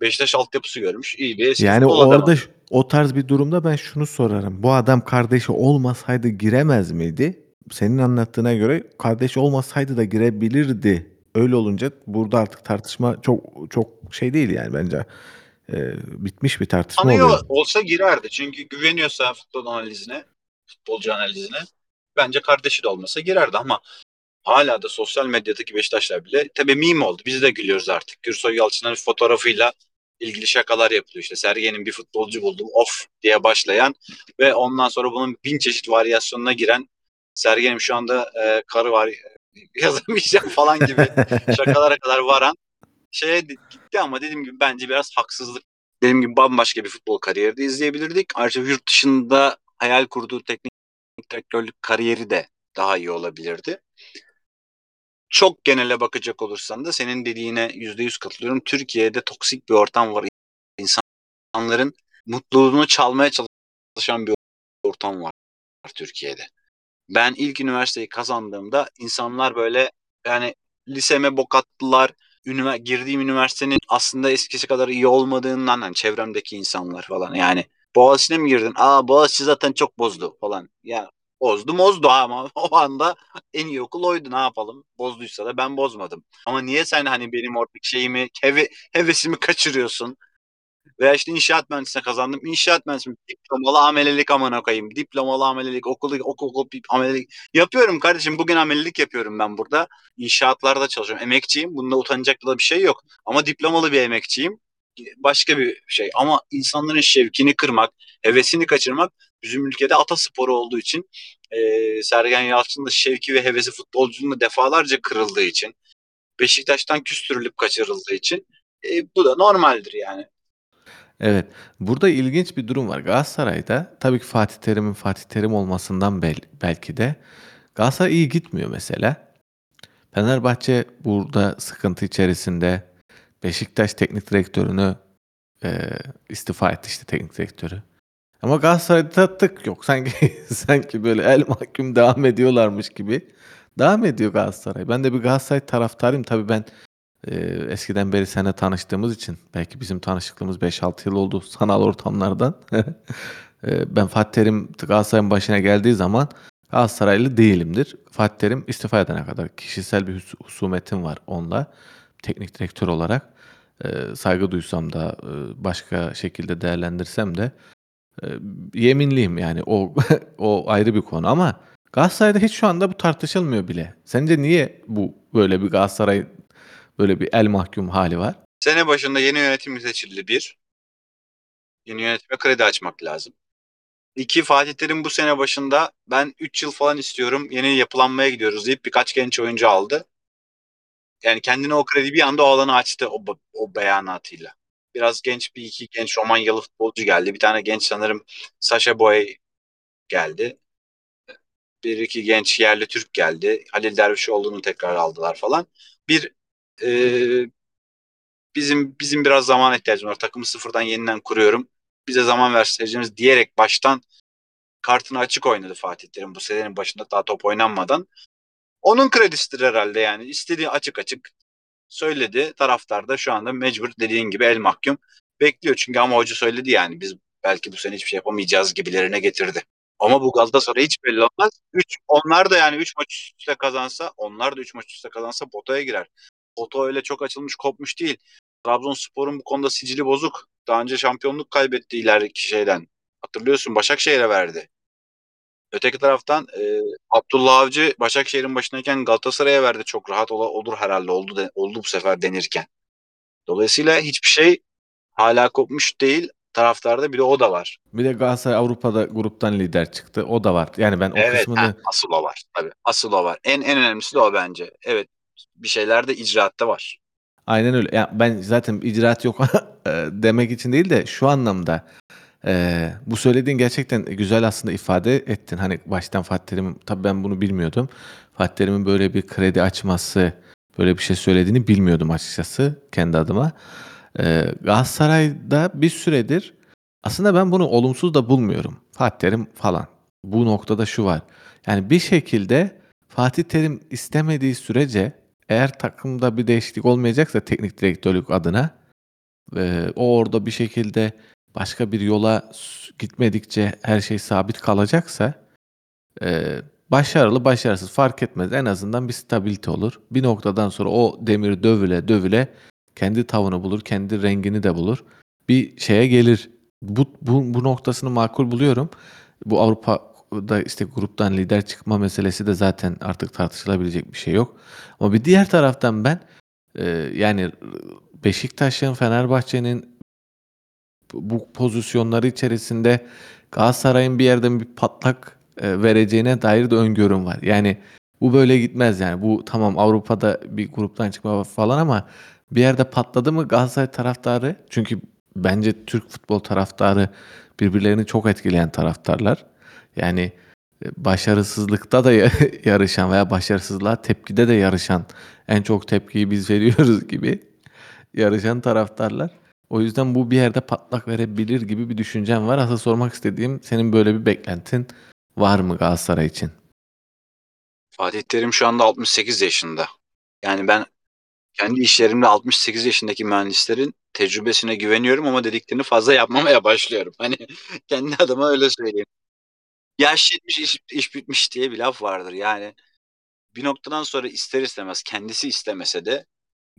Beşiktaş altyapısı görmüş. İyi bir eski Yani adamı. orada ş- o tarz bir durumda ben şunu sorarım. Bu adam kardeşi olmasaydı giremez miydi? Senin anlattığına göre kardeş olmasaydı da girebilirdi. Öyle olunca burada artık tartışma çok çok şey değil yani bence. Ee, bitmiş bir tartışma Tanıyor oluyor. olsa girerdi. Çünkü güveniyorsa futbol analizine, futbolcu analizine bence kardeşi de olmasa girerdi ama hala da sosyal medyadaki Beşiktaşlar bile tabii meme oldu. Biz de gülüyoruz artık. Gürsoy Yalçın'ın fotoğrafıyla ilgili şakalar yapılıyor. İşte Sergen'in bir futbolcu buldum of diye başlayan ve ondan sonra bunun bin çeşit varyasyonuna giren Sergen'im şu anda e, karı var yazamayacağım falan gibi şakalara kadar varan şeye gitti ama dediğim gibi bence biraz haksızlık. Dediğim gibi bambaşka bir futbol kariyeri de izleyebilirdik. Ayrıca yurt dışında hayal kurduğu teknik direktörlük kariyeri de daha iyi olabilirdi. Çok genele bakacak olursan da senin dediğine yüzde yüz katılıyorum. Türkiye'de toksik bir ortam var. İnsanların mutluluğunu çalmaya çalışan bir ortam var Türkiye'de. Ben ilk üniversiteyi kazandığımda insanlar böyle yani liseme bok attılar. Ünivers girdiğim üniversitenin aslında eskisi kadar iyi olmadığından hani çevremdeki insanlar falan yani Boğaziçi'ne mi girdin? Aa Boğaziçi zaten çok bozdu falan. Ya bozdu bozdu ama o anda en iyi okul oydu ne yapalım. Bozduysa da ben bozmadım. Ama niye sen hani benim oradaki şeyimi heve, hevesimi kaçırıyorsun? Veya işte inşaat mühendisliğine kazandım. İnşaat mühendisliği diplomalı amelelik amına koyayım. Diplomalı amelelik, okulu, okul, okul amelelik. Yapıyorum kardeşim. Bugün amelelik yapıyorum ben burada. İnşaatlarda çalışıyorum. Emekçiyim. Bunda utanacak da bir şey yok. Ama diplomalı bir emekçiyim. Başka bir şey. Ama insanların şevkini kırmak, hevesini kaçırmak bizim ülkede atasporu olduğu için e, Sergen Yalçın'ın da şevki ve hevesi futbolcunun da defalarca kırıldığı için Beşiktaş'tan küstürülüp kaçırıldığı için e, bu da normaldir yani. Evet. Burada ilginç bir durum var. Galatasaray'da tabii ki Fatih Terim'in Fatih Terim olmasından bel belki de Galatasaray iyi gitmiyor mesela. Fenerbahçe burada sıkıntı içerisinde. Beşiktaş teknik direktörünü e, istifa etti işte teknik direktörü. Ama Galatasaray'da tık yok. Sanki sanki böyle el mahkum devam ediyorlarmış gibi. Devam ediyor Galatasaray. Ben de bir Galatasaray taraftarıyım. Tabii ben e, eskiden beri seninle tanıştığımız için belki bizim tanışıklığımız 5-6 yıl oldu sanal ortamlardan. e, ben Fatih Terim Galatasaray'ın başına geldiği zaman Galatasaraylı değilimdir. Fatih Terim istifa edene kadar kişisel bir hus- husumetim var onunla teknik direktör olarak. E, saygı duysam da e, başka şekilde değerlendirsem de e, yeminliyim yani o o ayrı bir konu ama Galatasaray'da hiç şu anda bu tartışılmıyor bile. Sence niye bu böyle bir Galatasaray böyle bir el mahkum hali var? Sene başında yeni yönetim seçildi bir. Yeni yönetime kredi açmak lazım. İki Fatih Terim bu sene başında ben 3 yıl falan istiyorum yeni yapılanmaya gidiyoruz deyip birkaç genç oyuncu aldı. Yani kendine o kredi bir anda o alanı açtı o, o beyanatıyla. Biraz genç bir iki genç Romanyalı futbolcu geldi. Bir tane genç sanırım Sasha Boy geldi. Bir iki genç yerli Türk geldi. Halil Dervişoğlu'nu tekrar aldılar falan. Bir e, bizim bizim biraz zaman ihtiyacımız var. Takımı sıfırdan yeniden kuruyorum. Bize zaman verseydiniz diyerek baştan kartını açık oynadı Fatih Terim bu senenin başında daha top oynanmadan. Onun kredisidir herhalde yani. İstediği açık açık söyledi. Taraftar da şu anda mecbur dediğin gibi el mahkum bekliyor. Çünkü ama hoca söyledi yani biz belki bu sene hiçbir şey yapamayacağız gibilerine getirdi. Ama bu Galatasaray hiç belli olmaz. Üç, onlar da yani 3 maç üstte kazansa onlar da 3 maç üstte kazansa potaya girer. Poto öyle çok açılmış kopmuş değil. Trabzonspor'un bu konuda sicili bozuk. Daha önce şampiyonluk kaybetti ileriki şeyden. Hatırlıyorsun Başakşehir'e verdi. Öteki taraftan e, Abdullah Avcı Başakşehir'in başındayken Galatasaray'a verdi. Çok rahat ol, olur herhalde oldu de, oldu bu sefer denirken. Dolayısıyla hiçbir şey hala kopmuş değil. Taraftarda bir de o da var. Bir de Galatasaray Avrupa'da gruptan lider çıktı. O da var. Yani ben o evet, kısmını ha, asıl o var. Tabii. Asıl o var. En en önemlisi de o bence. Evet. Bir şeyler de icraatta var. aynen öyle. Ya ben zaten icraat yok demek için değil de şu anlamda e, bu söylediğin gerçekten güzel aslında ifade ettin. Hani baştan Fatih Terim'in tabii ben bunu bilmiyordum. Fatih Terim'in böyle bir kredi açması, böyle bir şey söylediğini bilmiyordum açıkçası kendi adıma. E, Galatasaray'da bir süredir aslında ben bunu olumsuz da bulmuyorum. Fatih Terim falan. Bu noktada şu var. Yani bir şekilde Fatih Terim istemediği sürece eğer takımda bir değişiklik olmayacaksa teknik direktörlük adına e, o orada bir şekilde başka bir yola gitmedikçe her şey sabit kalacaksa e, başarılı başarısız fark etmez. En azından bir stabilite olur. Bir noktadan sonra o demir dövüle dövüle kendi tavını bulur, kendi rengini de bulur. Bir şeye gelir. Bu, bu, bu noktasını makul buluyorum. Bu Avrupa'da işte gruptan lider çıkma meselesi de zaten artık tartışılabilecek bir şey yok. Ama bir diğer taraftan ben e, yani Beşiktaş'ın, Fenerbahçe'nin bu- pozisyonları içerisinde Galatasaray'ın bir yerden bir patlak e, vereceğine dair de öngörüm var. Yani bu böyle gitmez yani. Bu tamam Avrupa'da bir gruptan çıkma falan ama bir yerde patladı mı Galatasaray taraftarı çünkü bence Türk futbol taraftarı birbirlerini çok etkileyen taraftarlar. Yani e, başarısızlıkta da ya- yarışan veya başarısızlığa tepkide de yarışan en çok tepkiyi biz veriyoruz gibi yarışan taraftarlar. O yüzden bu bir yerde patlak verebilir gibi bir düşüncem var. Aslında sormak istediğim senin böyle bir beklentin var mı Galatasaray için? Fatih Terim şu anda 68 yaşında. Yani ben kendi işlerimde 68 yaşındaki mühendislerin tecrübesine güveniyorum ama dediklerini fazla yapmamaya başlıyorum. Hani kendi adıma öyle söyleyeyim. Yaş yetmiş iş, iş bitmiş diye bir laf vardır. Yani bir noktadan sonra ister istemez kendisi istemese de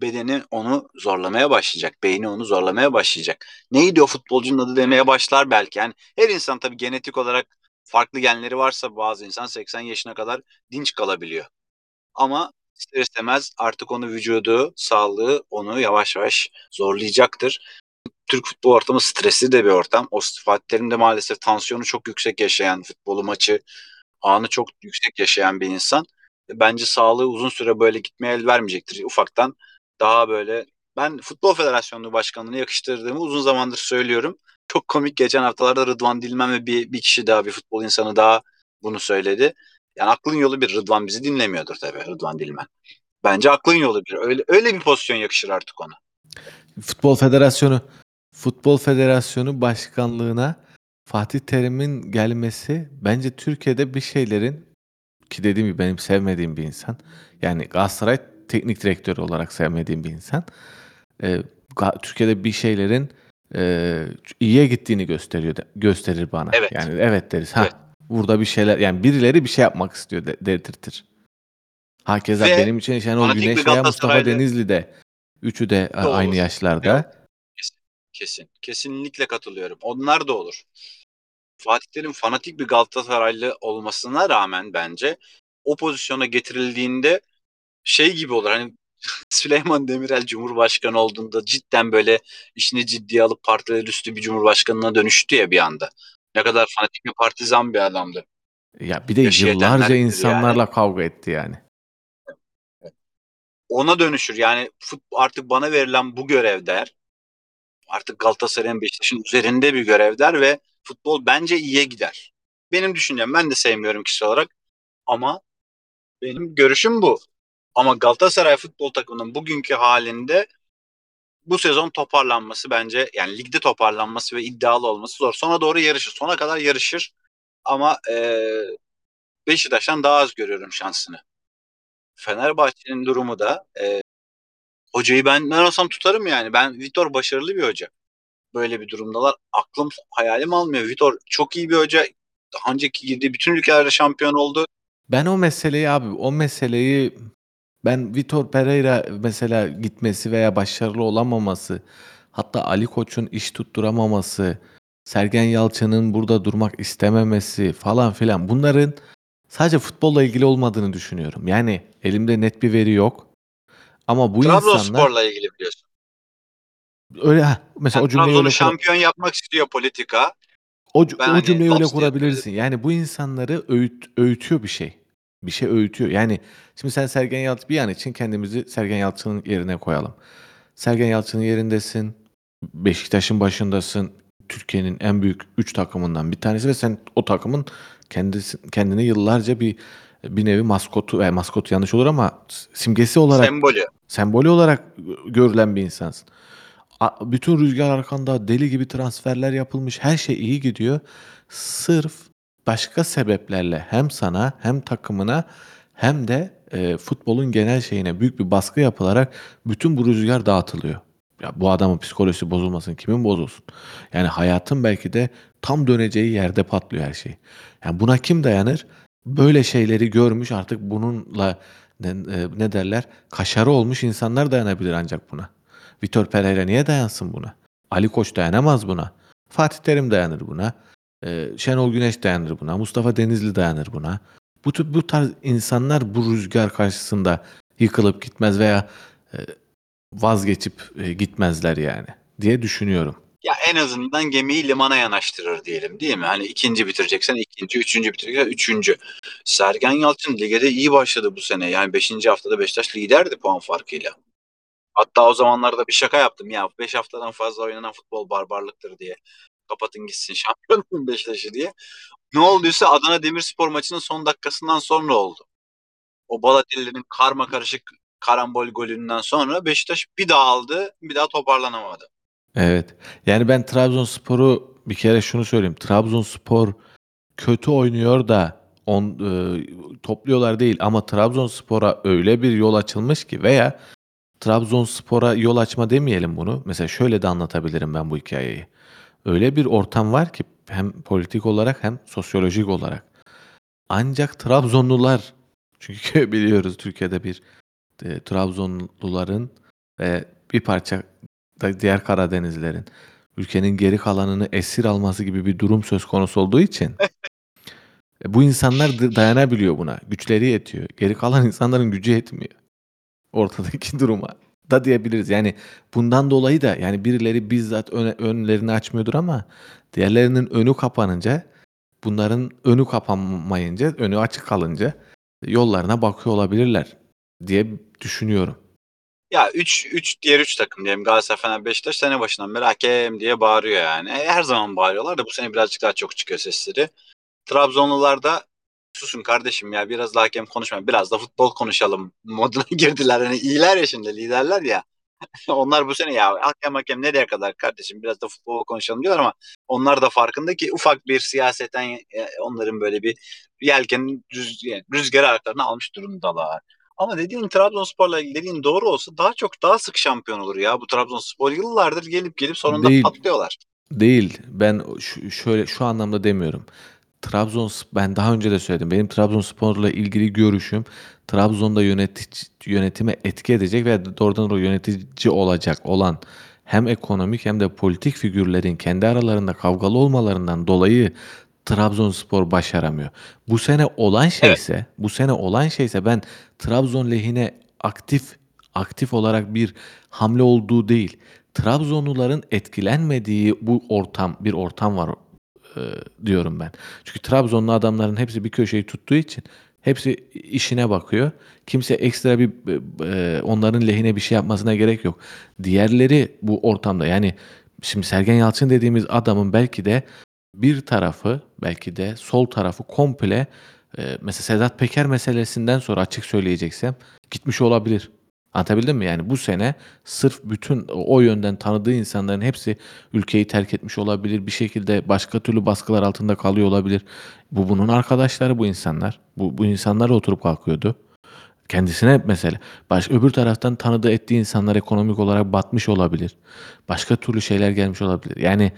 bedeni onu zorlamaya başlayacak. Beyni onu zorlamaya başlayacak. Neydi o futbolcunun adı demeye başlar belki. Yani her insan tabii genetik olarak farklı genleri varsa bazı insan 80 yaşına kadar dinç kalabiliyor. Ama ister istemez artık onu vücudu, sağlığı onu yavaş yavaş zorlayacaktır. Türk futbol ortamı stresli de bir ortam. O Fatih Terim de maalesef tansiyonu çok yüksek yaşayan, futbolu maçı anı çok yüksek yaşayan bir insan. Bence sağlığı uzun süre böyle gitmeye el vermeyecektir. Ufaktan daha böyle ben Futbol Federasyonu Başkanlığı'nı yakıştırdığımı uzun zamandır söylüyorum. Çok komik geçen haftalarda Rıdvan Dilmen ve bir, bir kişi daha bir futbol insanı daha bunu söyledi. Yani aklın yolu bir Rıdvan bizi dinlemiyordur tabii Rıdvan Dilmen. Bence aklın yolu bir. Öyle, öyle bir pozisyon yakışır artık ona. Futbol Federasyonu Futbol Federasyonu Başkanlığına Fatih Terim'in gelmesi bence Türkiye'de bir şeylerin ki dediğim gibi benim sevmediğim bir insan. Yani Galatasaray teknik direktörü olarak sevmediğim bir insan. Ga- Türkiye'de bir şeylerin e, iyiye gittiğini gösteriyor gösterir bana. Evet. Yani evet deriz. Ha Evet. burada bir şeyler yani birileri bir şey yapmak istiyor de, dedirtir. Ve benim için Şenol Güneş veya Mustafa Denizli de üçü de Doğru. aynı yaşlarda. Kesin. Kesinlikle katılıyorum. Onlar da olur. Fatih Terim fanatik bir Galatasaraylı olmasına rağmen bence o pozisyona getirildiğinde şey gibi olur. Hani Süleyman Demirel Cumhurbaşkanı olduğunda cidden böyle işini ciddiye alıp partiler üstü bir cumhurbaşkanına dönüştü ya bir anda. Ne kadar fanatik bir partizan bir adamdı. Ya bir de Yaşayanlar yıllarca bilir insanlarla kavga etti yani. Ona dönüşür. Yani fut, artık bana verilen bu görev der. Artık Galatasaray'ın Beşiktaş'ın üzerinde bir görev der ve futbol bence iyiye gider. Benim düşüncem. Ben de sevmiyorum kişi olarak. Ama benim görüşüm bu. Ama Galatasaray futbol takımının bugünkü halinde bu sezon toparlanması bence yani ligde toparlanması ve iddialı olması zor. Sona doğru yarışır. Sona kadar yarışır. Ama eee Beşiktaş'tan daha az görüyorum şansını. Fenerbahçe'nin durumu da eee, hocayı ben ben olsam tutarım yani. Ben Vitor başarılı bir hoca. Böyle bir durumdalar. Aklım hayalim almıyor. Vitor çok iyi bir hoca. Daha önceki girdiği bütün ülkelerde şampiyon oldu. Ben o meseleyi abi o meseleyi ben Vitor Pereira mesela gitmesi veya başarılı olamaması hatta Ali Koç'un iş tutturamaması Sergen Yalçın'ın burada durmak istememesi falan filan bunların sadece futbolla ilgili olmadığını düşünüyorum. Yani elimde net bir veri yok. Ama bu insanlar Trabzonspor'la ilgili biliyorsun. öyle heh, mesela Yani o cümleyi öyle kur- şampiyon yapmak istiyor politika. O, Ben o hani cümleyi öyle kurabilirsin. Yani bu insanları öğüt, öğütüyor bir şey. Bir şey öğütüyor. Yani şimdi sen Sergen Yalçın bir an için kendimizi Sergen Yalçın'ın yerine koyalım. Sergen Yalçın'ın yerindesin. Beşiktaş'ın başındasın. Türkiye'nin en büyük 3 takımından bir tanesi ve sen o takımın kendisi kendine yıllarca bir bir nevi maskotu, e, maskotu yanlış olur ama simgesi olarak Sembolü. sembolü olarak görülen bir insansın. Bütün rüzgar arkanda deli gibi transferler yapılmış. Her şey iyi gidiyor. Sırf başka sebeplerle hem sana hem takımına hem de e, futbolun genel şeyine büyük bir baskı yapılarak bütün bu rüzgar dağıtılıyor. Ya bu adamın psikolojisi bozulmasın, kimin bozulsun? Yani hayatın belki de tam döneceği yerde patlıyor her şey. Yani buna kim dayanır? Böyle şeyleri görmüş artık bununla ne, e, ne derler? Kaşarı olmuş insanlar dayanabilir ancak buna. Vitor Pereira niye dayansın buna? Ali Koç dayanamaz buna. Fatih Terim dayanır buna. Ee, Şenol Güneş dayanır buna. Mustafa Denizli dayanır buna. Bu, tür- bu tarz insanlar bu rüzgar karşısında yıkılıp gitmez veya e, vazgeçip e, gitmezler yani diye düşünüyorum. Ya en azından gemiyi limana yanaştırır diyelim değil mi? Hani ikinci bitireceksen ikinci, üçüncü bitireceksen üçüncü. Sergen Yalçın lige de iyi başladı bu sene. Yani beşinci haftada Beşiktaş liderdi puan farkıyla. Hatta o zamanlarda bir şaka yaptım ya. Beş haftadan fazla oynanan futbol barbarlıktır diye. Kapatın gitsin şampiyonluğun Beşiktaş'ı diye. Ne olduysa Adana Demirspor maçının son dakikasından sonra oldu. O Balotelli'nin karma karışık karambol golünden sonra Beşiktaş bir daha aldı, bir daha toparlanamadı. Evet. Yani ben Trabzonspor'u bir kere şunu söyleyeyim. Trabzonspor kötü oynuyor da on, e, topluyorlar değil ama Trabzonspor'a öyle bir yol açılmış ki veya Trabzonspor'a yol açma demeyelim bunu. Mesela şöyle de anlatabilirim ben bu hikayeyi. Öyle bir ortam var ki hem politik olarak hem sosyolojik olarak. Ancak Trabzonlular çünkü biliyoruz Türkiye'de bir e, Trabzonluların ve bir parça da diğer Karadenizlerin ülkenin geri kalanını esir alması gibi bir durum söz konusu olduğu için e, bu insanlar dayanabiliyor buna. Güçleri yetiyor. Geri kalan insanların gücü yetmiyor. Ortadaki duruma da diyebiliriz. Yani bundan dolayı da yani birileri bizzat öne- önlerini açmıyordur ama diğerlerinin önü kapanınca bunların önü kapanmayınca, önü açık kalınca yollarına bakıyor olabilirler diye düşünüyorum. Ya 3 3 diğer 3 takım diyelim Galatasaray, Fener, Beşiktaş sene başından beri hakem diye bağırıyor yani. E, her zaman bağırıyorlar da bu sene birazcık daha çok çıkıyor sesleri. Trabzonlular da susun kardeşim ya biraz daha hakem konuşmayın. Biraz da futbol konuşalım moduna girdiler. Hani iyiler ya şimdi liderler ya. onlar bu sene ya hakem hakem nereye kadar kardeşim biraz da futbol konuşalım diyorlar ama onlar da farkında ki ufak bir siyaseten e, onların böyle bir yelken rüz, rüzgarı arkalarına almış durumdalar. Ama dediğin Trabzonspor'la ilgili dediğin doğru olsa daha çok daha sık şampiyon olur ya. Bu Trabzonspor yıllardır gelip gelip sonunda Değil. patlıyorlar. Değil. Ben şöyle şu anlamda demiyorum. Trabzon ben daha önce de söyledim. Benim Trabzonspor'la ilgili görüşüm Trabzon'da yönetici yönetime etki edecek ve doğrudan doğru yönetici olacak olan hem ekonomik hem de politik figürlerin kendi aralarında kavgalı olmalarından dolayı Trabzonspor başaramıyor. Bu sene olan şeyse, bu sene olan şeyse ben Trabzon lehine aktif aktif olarak bir hamle olduğu değil. Trabzonluların etkilenmediği bu ortam, bir ortam var e, diyorum ben. Çünkü Trabzonlu adamların hepsi bir köşeyi tuttuğu için hepsi işine bakıyor. Kimse ekstra bir e, onların lehine bir şey yapmasına gerek yok. Diğerleri bu ortamda yani şimdi Sergen Yalçın dediğimiz adamın belki de bir tarafı belki de sol tarafı komple e, mesela Sedat Peker meselesinden sonra açık söyleyeceksem gitmiş olabilir. Anlatabildim mi? Yani bu sene sırf bütün o yönden tanıdığı insanların hepsi ülkeyi terk etmiş olabilir. Bir şekilde başka türlü baskılar altında kalıyor olabilir. Bu bunun arkadaşları bu insanlar. Bu, bu insanlar oturup kalkıyordu. Kendisine mesela baş, öbür taraftan tanıdığı ettiği insanlar ekonomik olarak batmış olabilir. Başka türlü şeyler gelmiş olabilir. Yani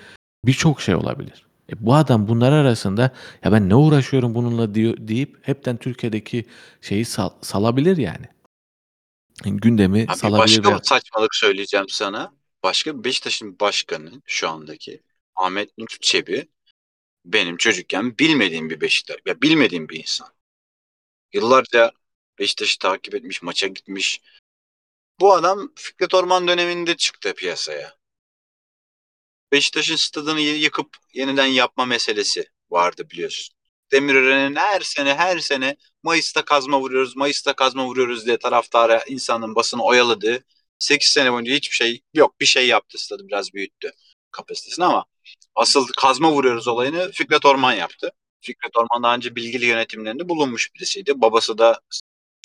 birçok şey olabilir. E bu adam bunlar arasında ya ben ne uğraşıyorum bununla diyor, deyip hepten Türkiye'deki şeyi sal, salabilir yani. Gündemi Abi salabilir. başka bir saçmalık söyleyeceğim sana. Başka Beşiktaş'ın başkanı şu andaki Ahmet Nur Çebi benim çocukken bilmediğim bir Beşiktaş. Ya bilmediğim bir insan. Yıllarca Beşiktaş'ı takip etmiş, maça gitmiş. Bu adam Fikret Orman döneminde çıktı piyasaya. Beşiktaş'ın stadını yıkıp yeniden yapma meselesi vardı biliyorsun. Demirören'in her sene her sene Mayıs'ta kazma vuruyoruz, Mayıs'ta kazma vuruyoruz diye taraftara insanın basını oyaladığı 8 sene boyunca hiçbir şey yok. Bir şey yaptı stadı biraz büyüttü kapasitesini ama asıl kazma vuruyoruz olayını Fikret Orman yaptı. Fikret Orman daha önce bilgili yönetimlerinde bulunmuş birisiydi. Babası da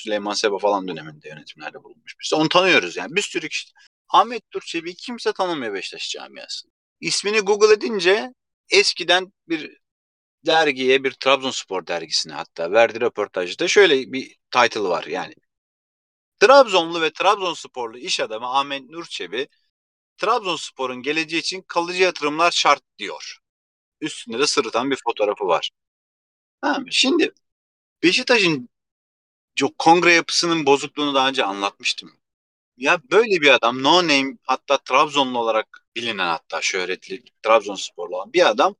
Süleyman Seba falan döneminde yönetimlerde bulunmuş birisi. Onu tanıyoruz yani. Bir sürü kişi. Ahmet Durçebi'yi kimse tanımıyor Beşiktaş camiasında. İsmini Google edince eskiden bir dergiye bir Trabzonspor dergisine hatta verdiği röportajda şöyle bir title var yani. Trabzonlu ve Trabzonsporlu iş adamı Ahmet Nurçebi Trabzonspor'un geleceği için kalıcı yatırımlar şart diyor. Üstünde de sırıtan bir fotoğrafı var. Ha, şimdi Beşiktaş'ın kongre yapısının bozukluğunu daha önce anlatmıştım. Ya böyle bir adam no name hatta Trabzonlu olarak bilinen hatta şöhretli Trabzonsporlu olan bir adam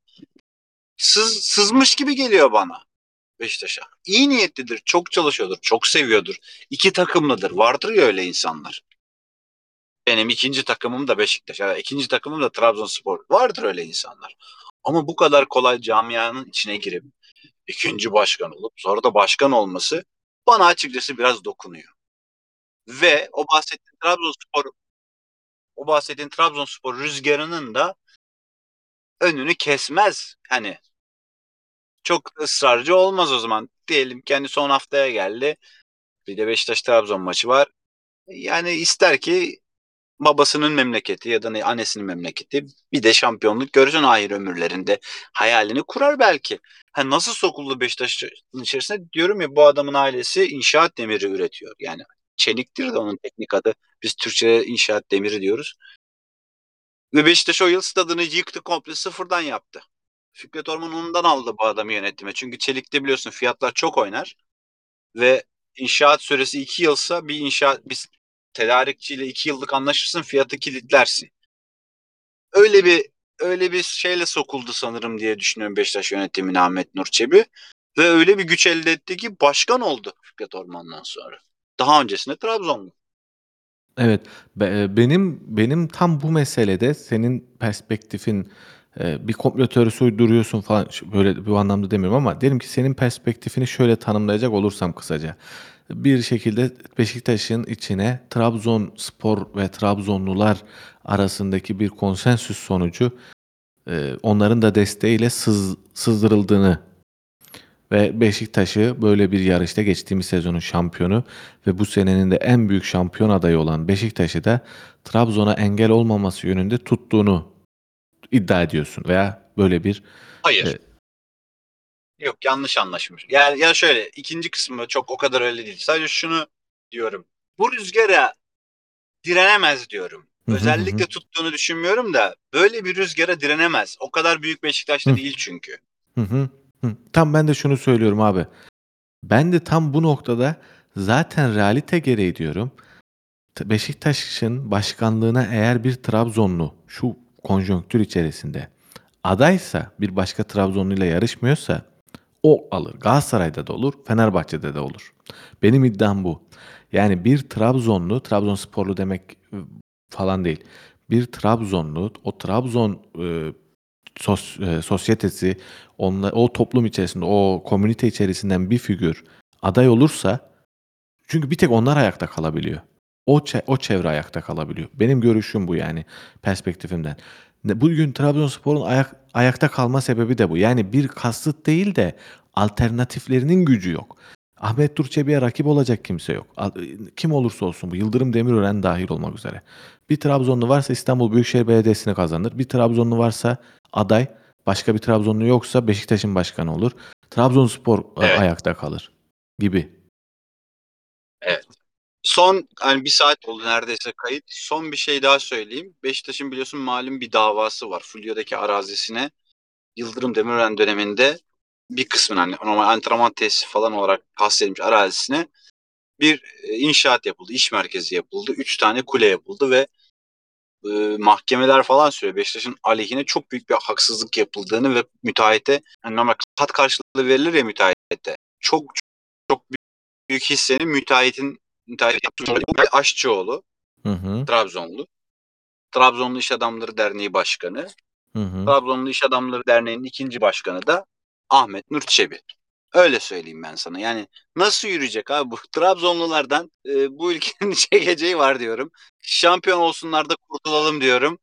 sız, sızmış gibi geliyor bana Beşiktaş'a. İyi niyetlidir, çok çalışıyordur, çok seviyordur. İki takımlıdır. Vardır ya öyle insanlar. Benim ikinci takımım da Beşiktaş. ya ikinci takımım da Trabzonspor. Vardır öyle insanlar. Ama bu kadar kolay camianın içine girip ikinci başkan olup sonra da başkan olması bana açıkçası biraz dokunuyor. Ve o bahsettiğim Trabzonspor o bahsettiğim Trabzonspor rüzgarının da önünü kesmez. Hani çok ısrarcı olmaz o zaman. Diyelim ki hani son haftaya geldi. Bir de Beşiktaş Trabzon maçı var. Yani ister ki babasının memleketi ya da ne annesinin memleketi bir de şampiyonluk görsün ahir ömürlerinde. Hayalini kurar belki. Ha nasıl sokuldu Beşiktaş'ın içerisine? Diyorum ya bu adamın ailesi inşaat demiri üretiyor. Yani çeliktir de onun teknik adı. Biz Türkçe'de inşaat demiri diyoruz. Ve Beşiktaş o yıl stadını yıktı komple sıfırdan yaptı. Fikret Orman ondan aldı bu adamı yönetime. Çünkü çelikte biliyorsun fiyatlar çok oynar. Ve inşaat süresi iki yılsa bir inşaat bir tedarikçiyle iki yıllık anlaşırsın fiyatı kilitlersin. Öyle bir öyle bir şeyle sokuldu sanırım diye düşünüyorum Beşiktaş yönetimine Ahmet Nur Çebi. Ve öyle bir güç elde etti ki başkan oldu Fikret Orman'dan sonra. Daha öncesinde Trabzonlu. Evet, be- e, benim benim tam bu meselede senin perspektifin e, bir komplo teorisi uyduruyorsun falan böyle bu anlamda demiyorum ama diyelim ki senin perspektifini şöyle tanımlayacak olursam kısaca. Bir şekilde Beşiktaş'ın içine Trabzonspor ve Trabzonlular arasındaki bir konsensüs sonucu e, onların da desteğiyle sız, sızdırıldığını ve Beşiktaş'ı böyle bir yarışta geçtiğimiz sezonun şampiyonu ve bu senenin de en büyük şampiyon adayı olan Beşiktaş'ı da Trabzon'a engel olmaması yönünde tuttuğunu iddia ediyorsun veya böyle bir Hayır. Evet. Yok yanlış anlaşmış. Yani ya şöyle ikinci kısmı çok o kadar öyle değil. Sadece şunu diyorum. Bu rüzgara direnemez diyorum. Özellikle tuttuğunu düşünmüyorum da böyle bir rüzgara direnemez. O kadar büyük Beşiktaş'ta değil çünkü. Hı hı. Tam ben de şunu söylüyorum abi. Ben de tam bu noktada zaten realite gereği diyorum. Beşiktaş'ın başkanlığına eğer bir Trabzonlu şu konjonktür içerisinde adaysa bir başka Trabzonluyla yarışmıyorsa o alır. Galatasaray'da da olur, Fenerbahçe'de de olur. Benim iddiam bu. Yani bir Trabzonlu, Trabzonsporlu demek e, falan değil. Bir Trabzonlu, o Trabzon e, sos, e, sosyetesi, onla, o toplum içerisinde, o komünite içerisinden bir figür aday olursa çünkü bir tek onlar ayakta kalabiliyor. O çe- o çevre ayakta kalabiliyor. Benim görüşüm bu yani perspektifimden. Bugün Trabzonspor'un ayak, ayakta kalma sebebi de bu. Yani bir kasıt değil de alternatiflerinin gücü yok. Ahmet Durçebi'ye rakip olacak kimse yok. Al- Kim olursa olsun bu Yıldırım Demirören dahil olmak üzere. Bir Trabzonlu varsa İstanbul Büyükşehir Belediyesi'ni kazanır. Bir Trabzonlu varsa aday, başka bir Trabzonlu yoksa Beşiktaş'ın başkanı olur. Trabzonspor e, Evet. ayakta kalır gibi. Son hani bir saat oldu neredeyse kayıt. Son bir şey daha söyleyeyim. Beşiktaş'ın biliyorsun malum bir davası var. Fulya'daki arazisine Yıldırım Demirören döneminde bir kısmın hani normal antrenman tesisi falan olarak bahsedilmiş arazisine bir e, inşaat yapıldı. iş merkezi yapıldı. Üç tane kule yapıldı ve e, mahkemeler falan sürüyor. Beşiktaş'ın aleyhine çok büyük bir haksızlık yapıldığını ve müteahhite hani normal kat karşılığı verilir ya müteahhite. Çok çok büyük hissenin müteahhitin müteahhit yaptığı Aşçıoğlu. Hı hı. Trabzonlu. Trabzonlu İş Adamları Derneği Başkanı. Hı hı. Trabzonlu İş Adamları Derneği'nin ikinci başkanı da Ahmet Nur Çebi. Öyle söyleyeyim ben sana. Yani nasıl yürüyecek abi bu Trabzonlulardan e, bu ülkenin çekeceği var diyorum. Şampiyon olsunlar da kurtulalım diyorum.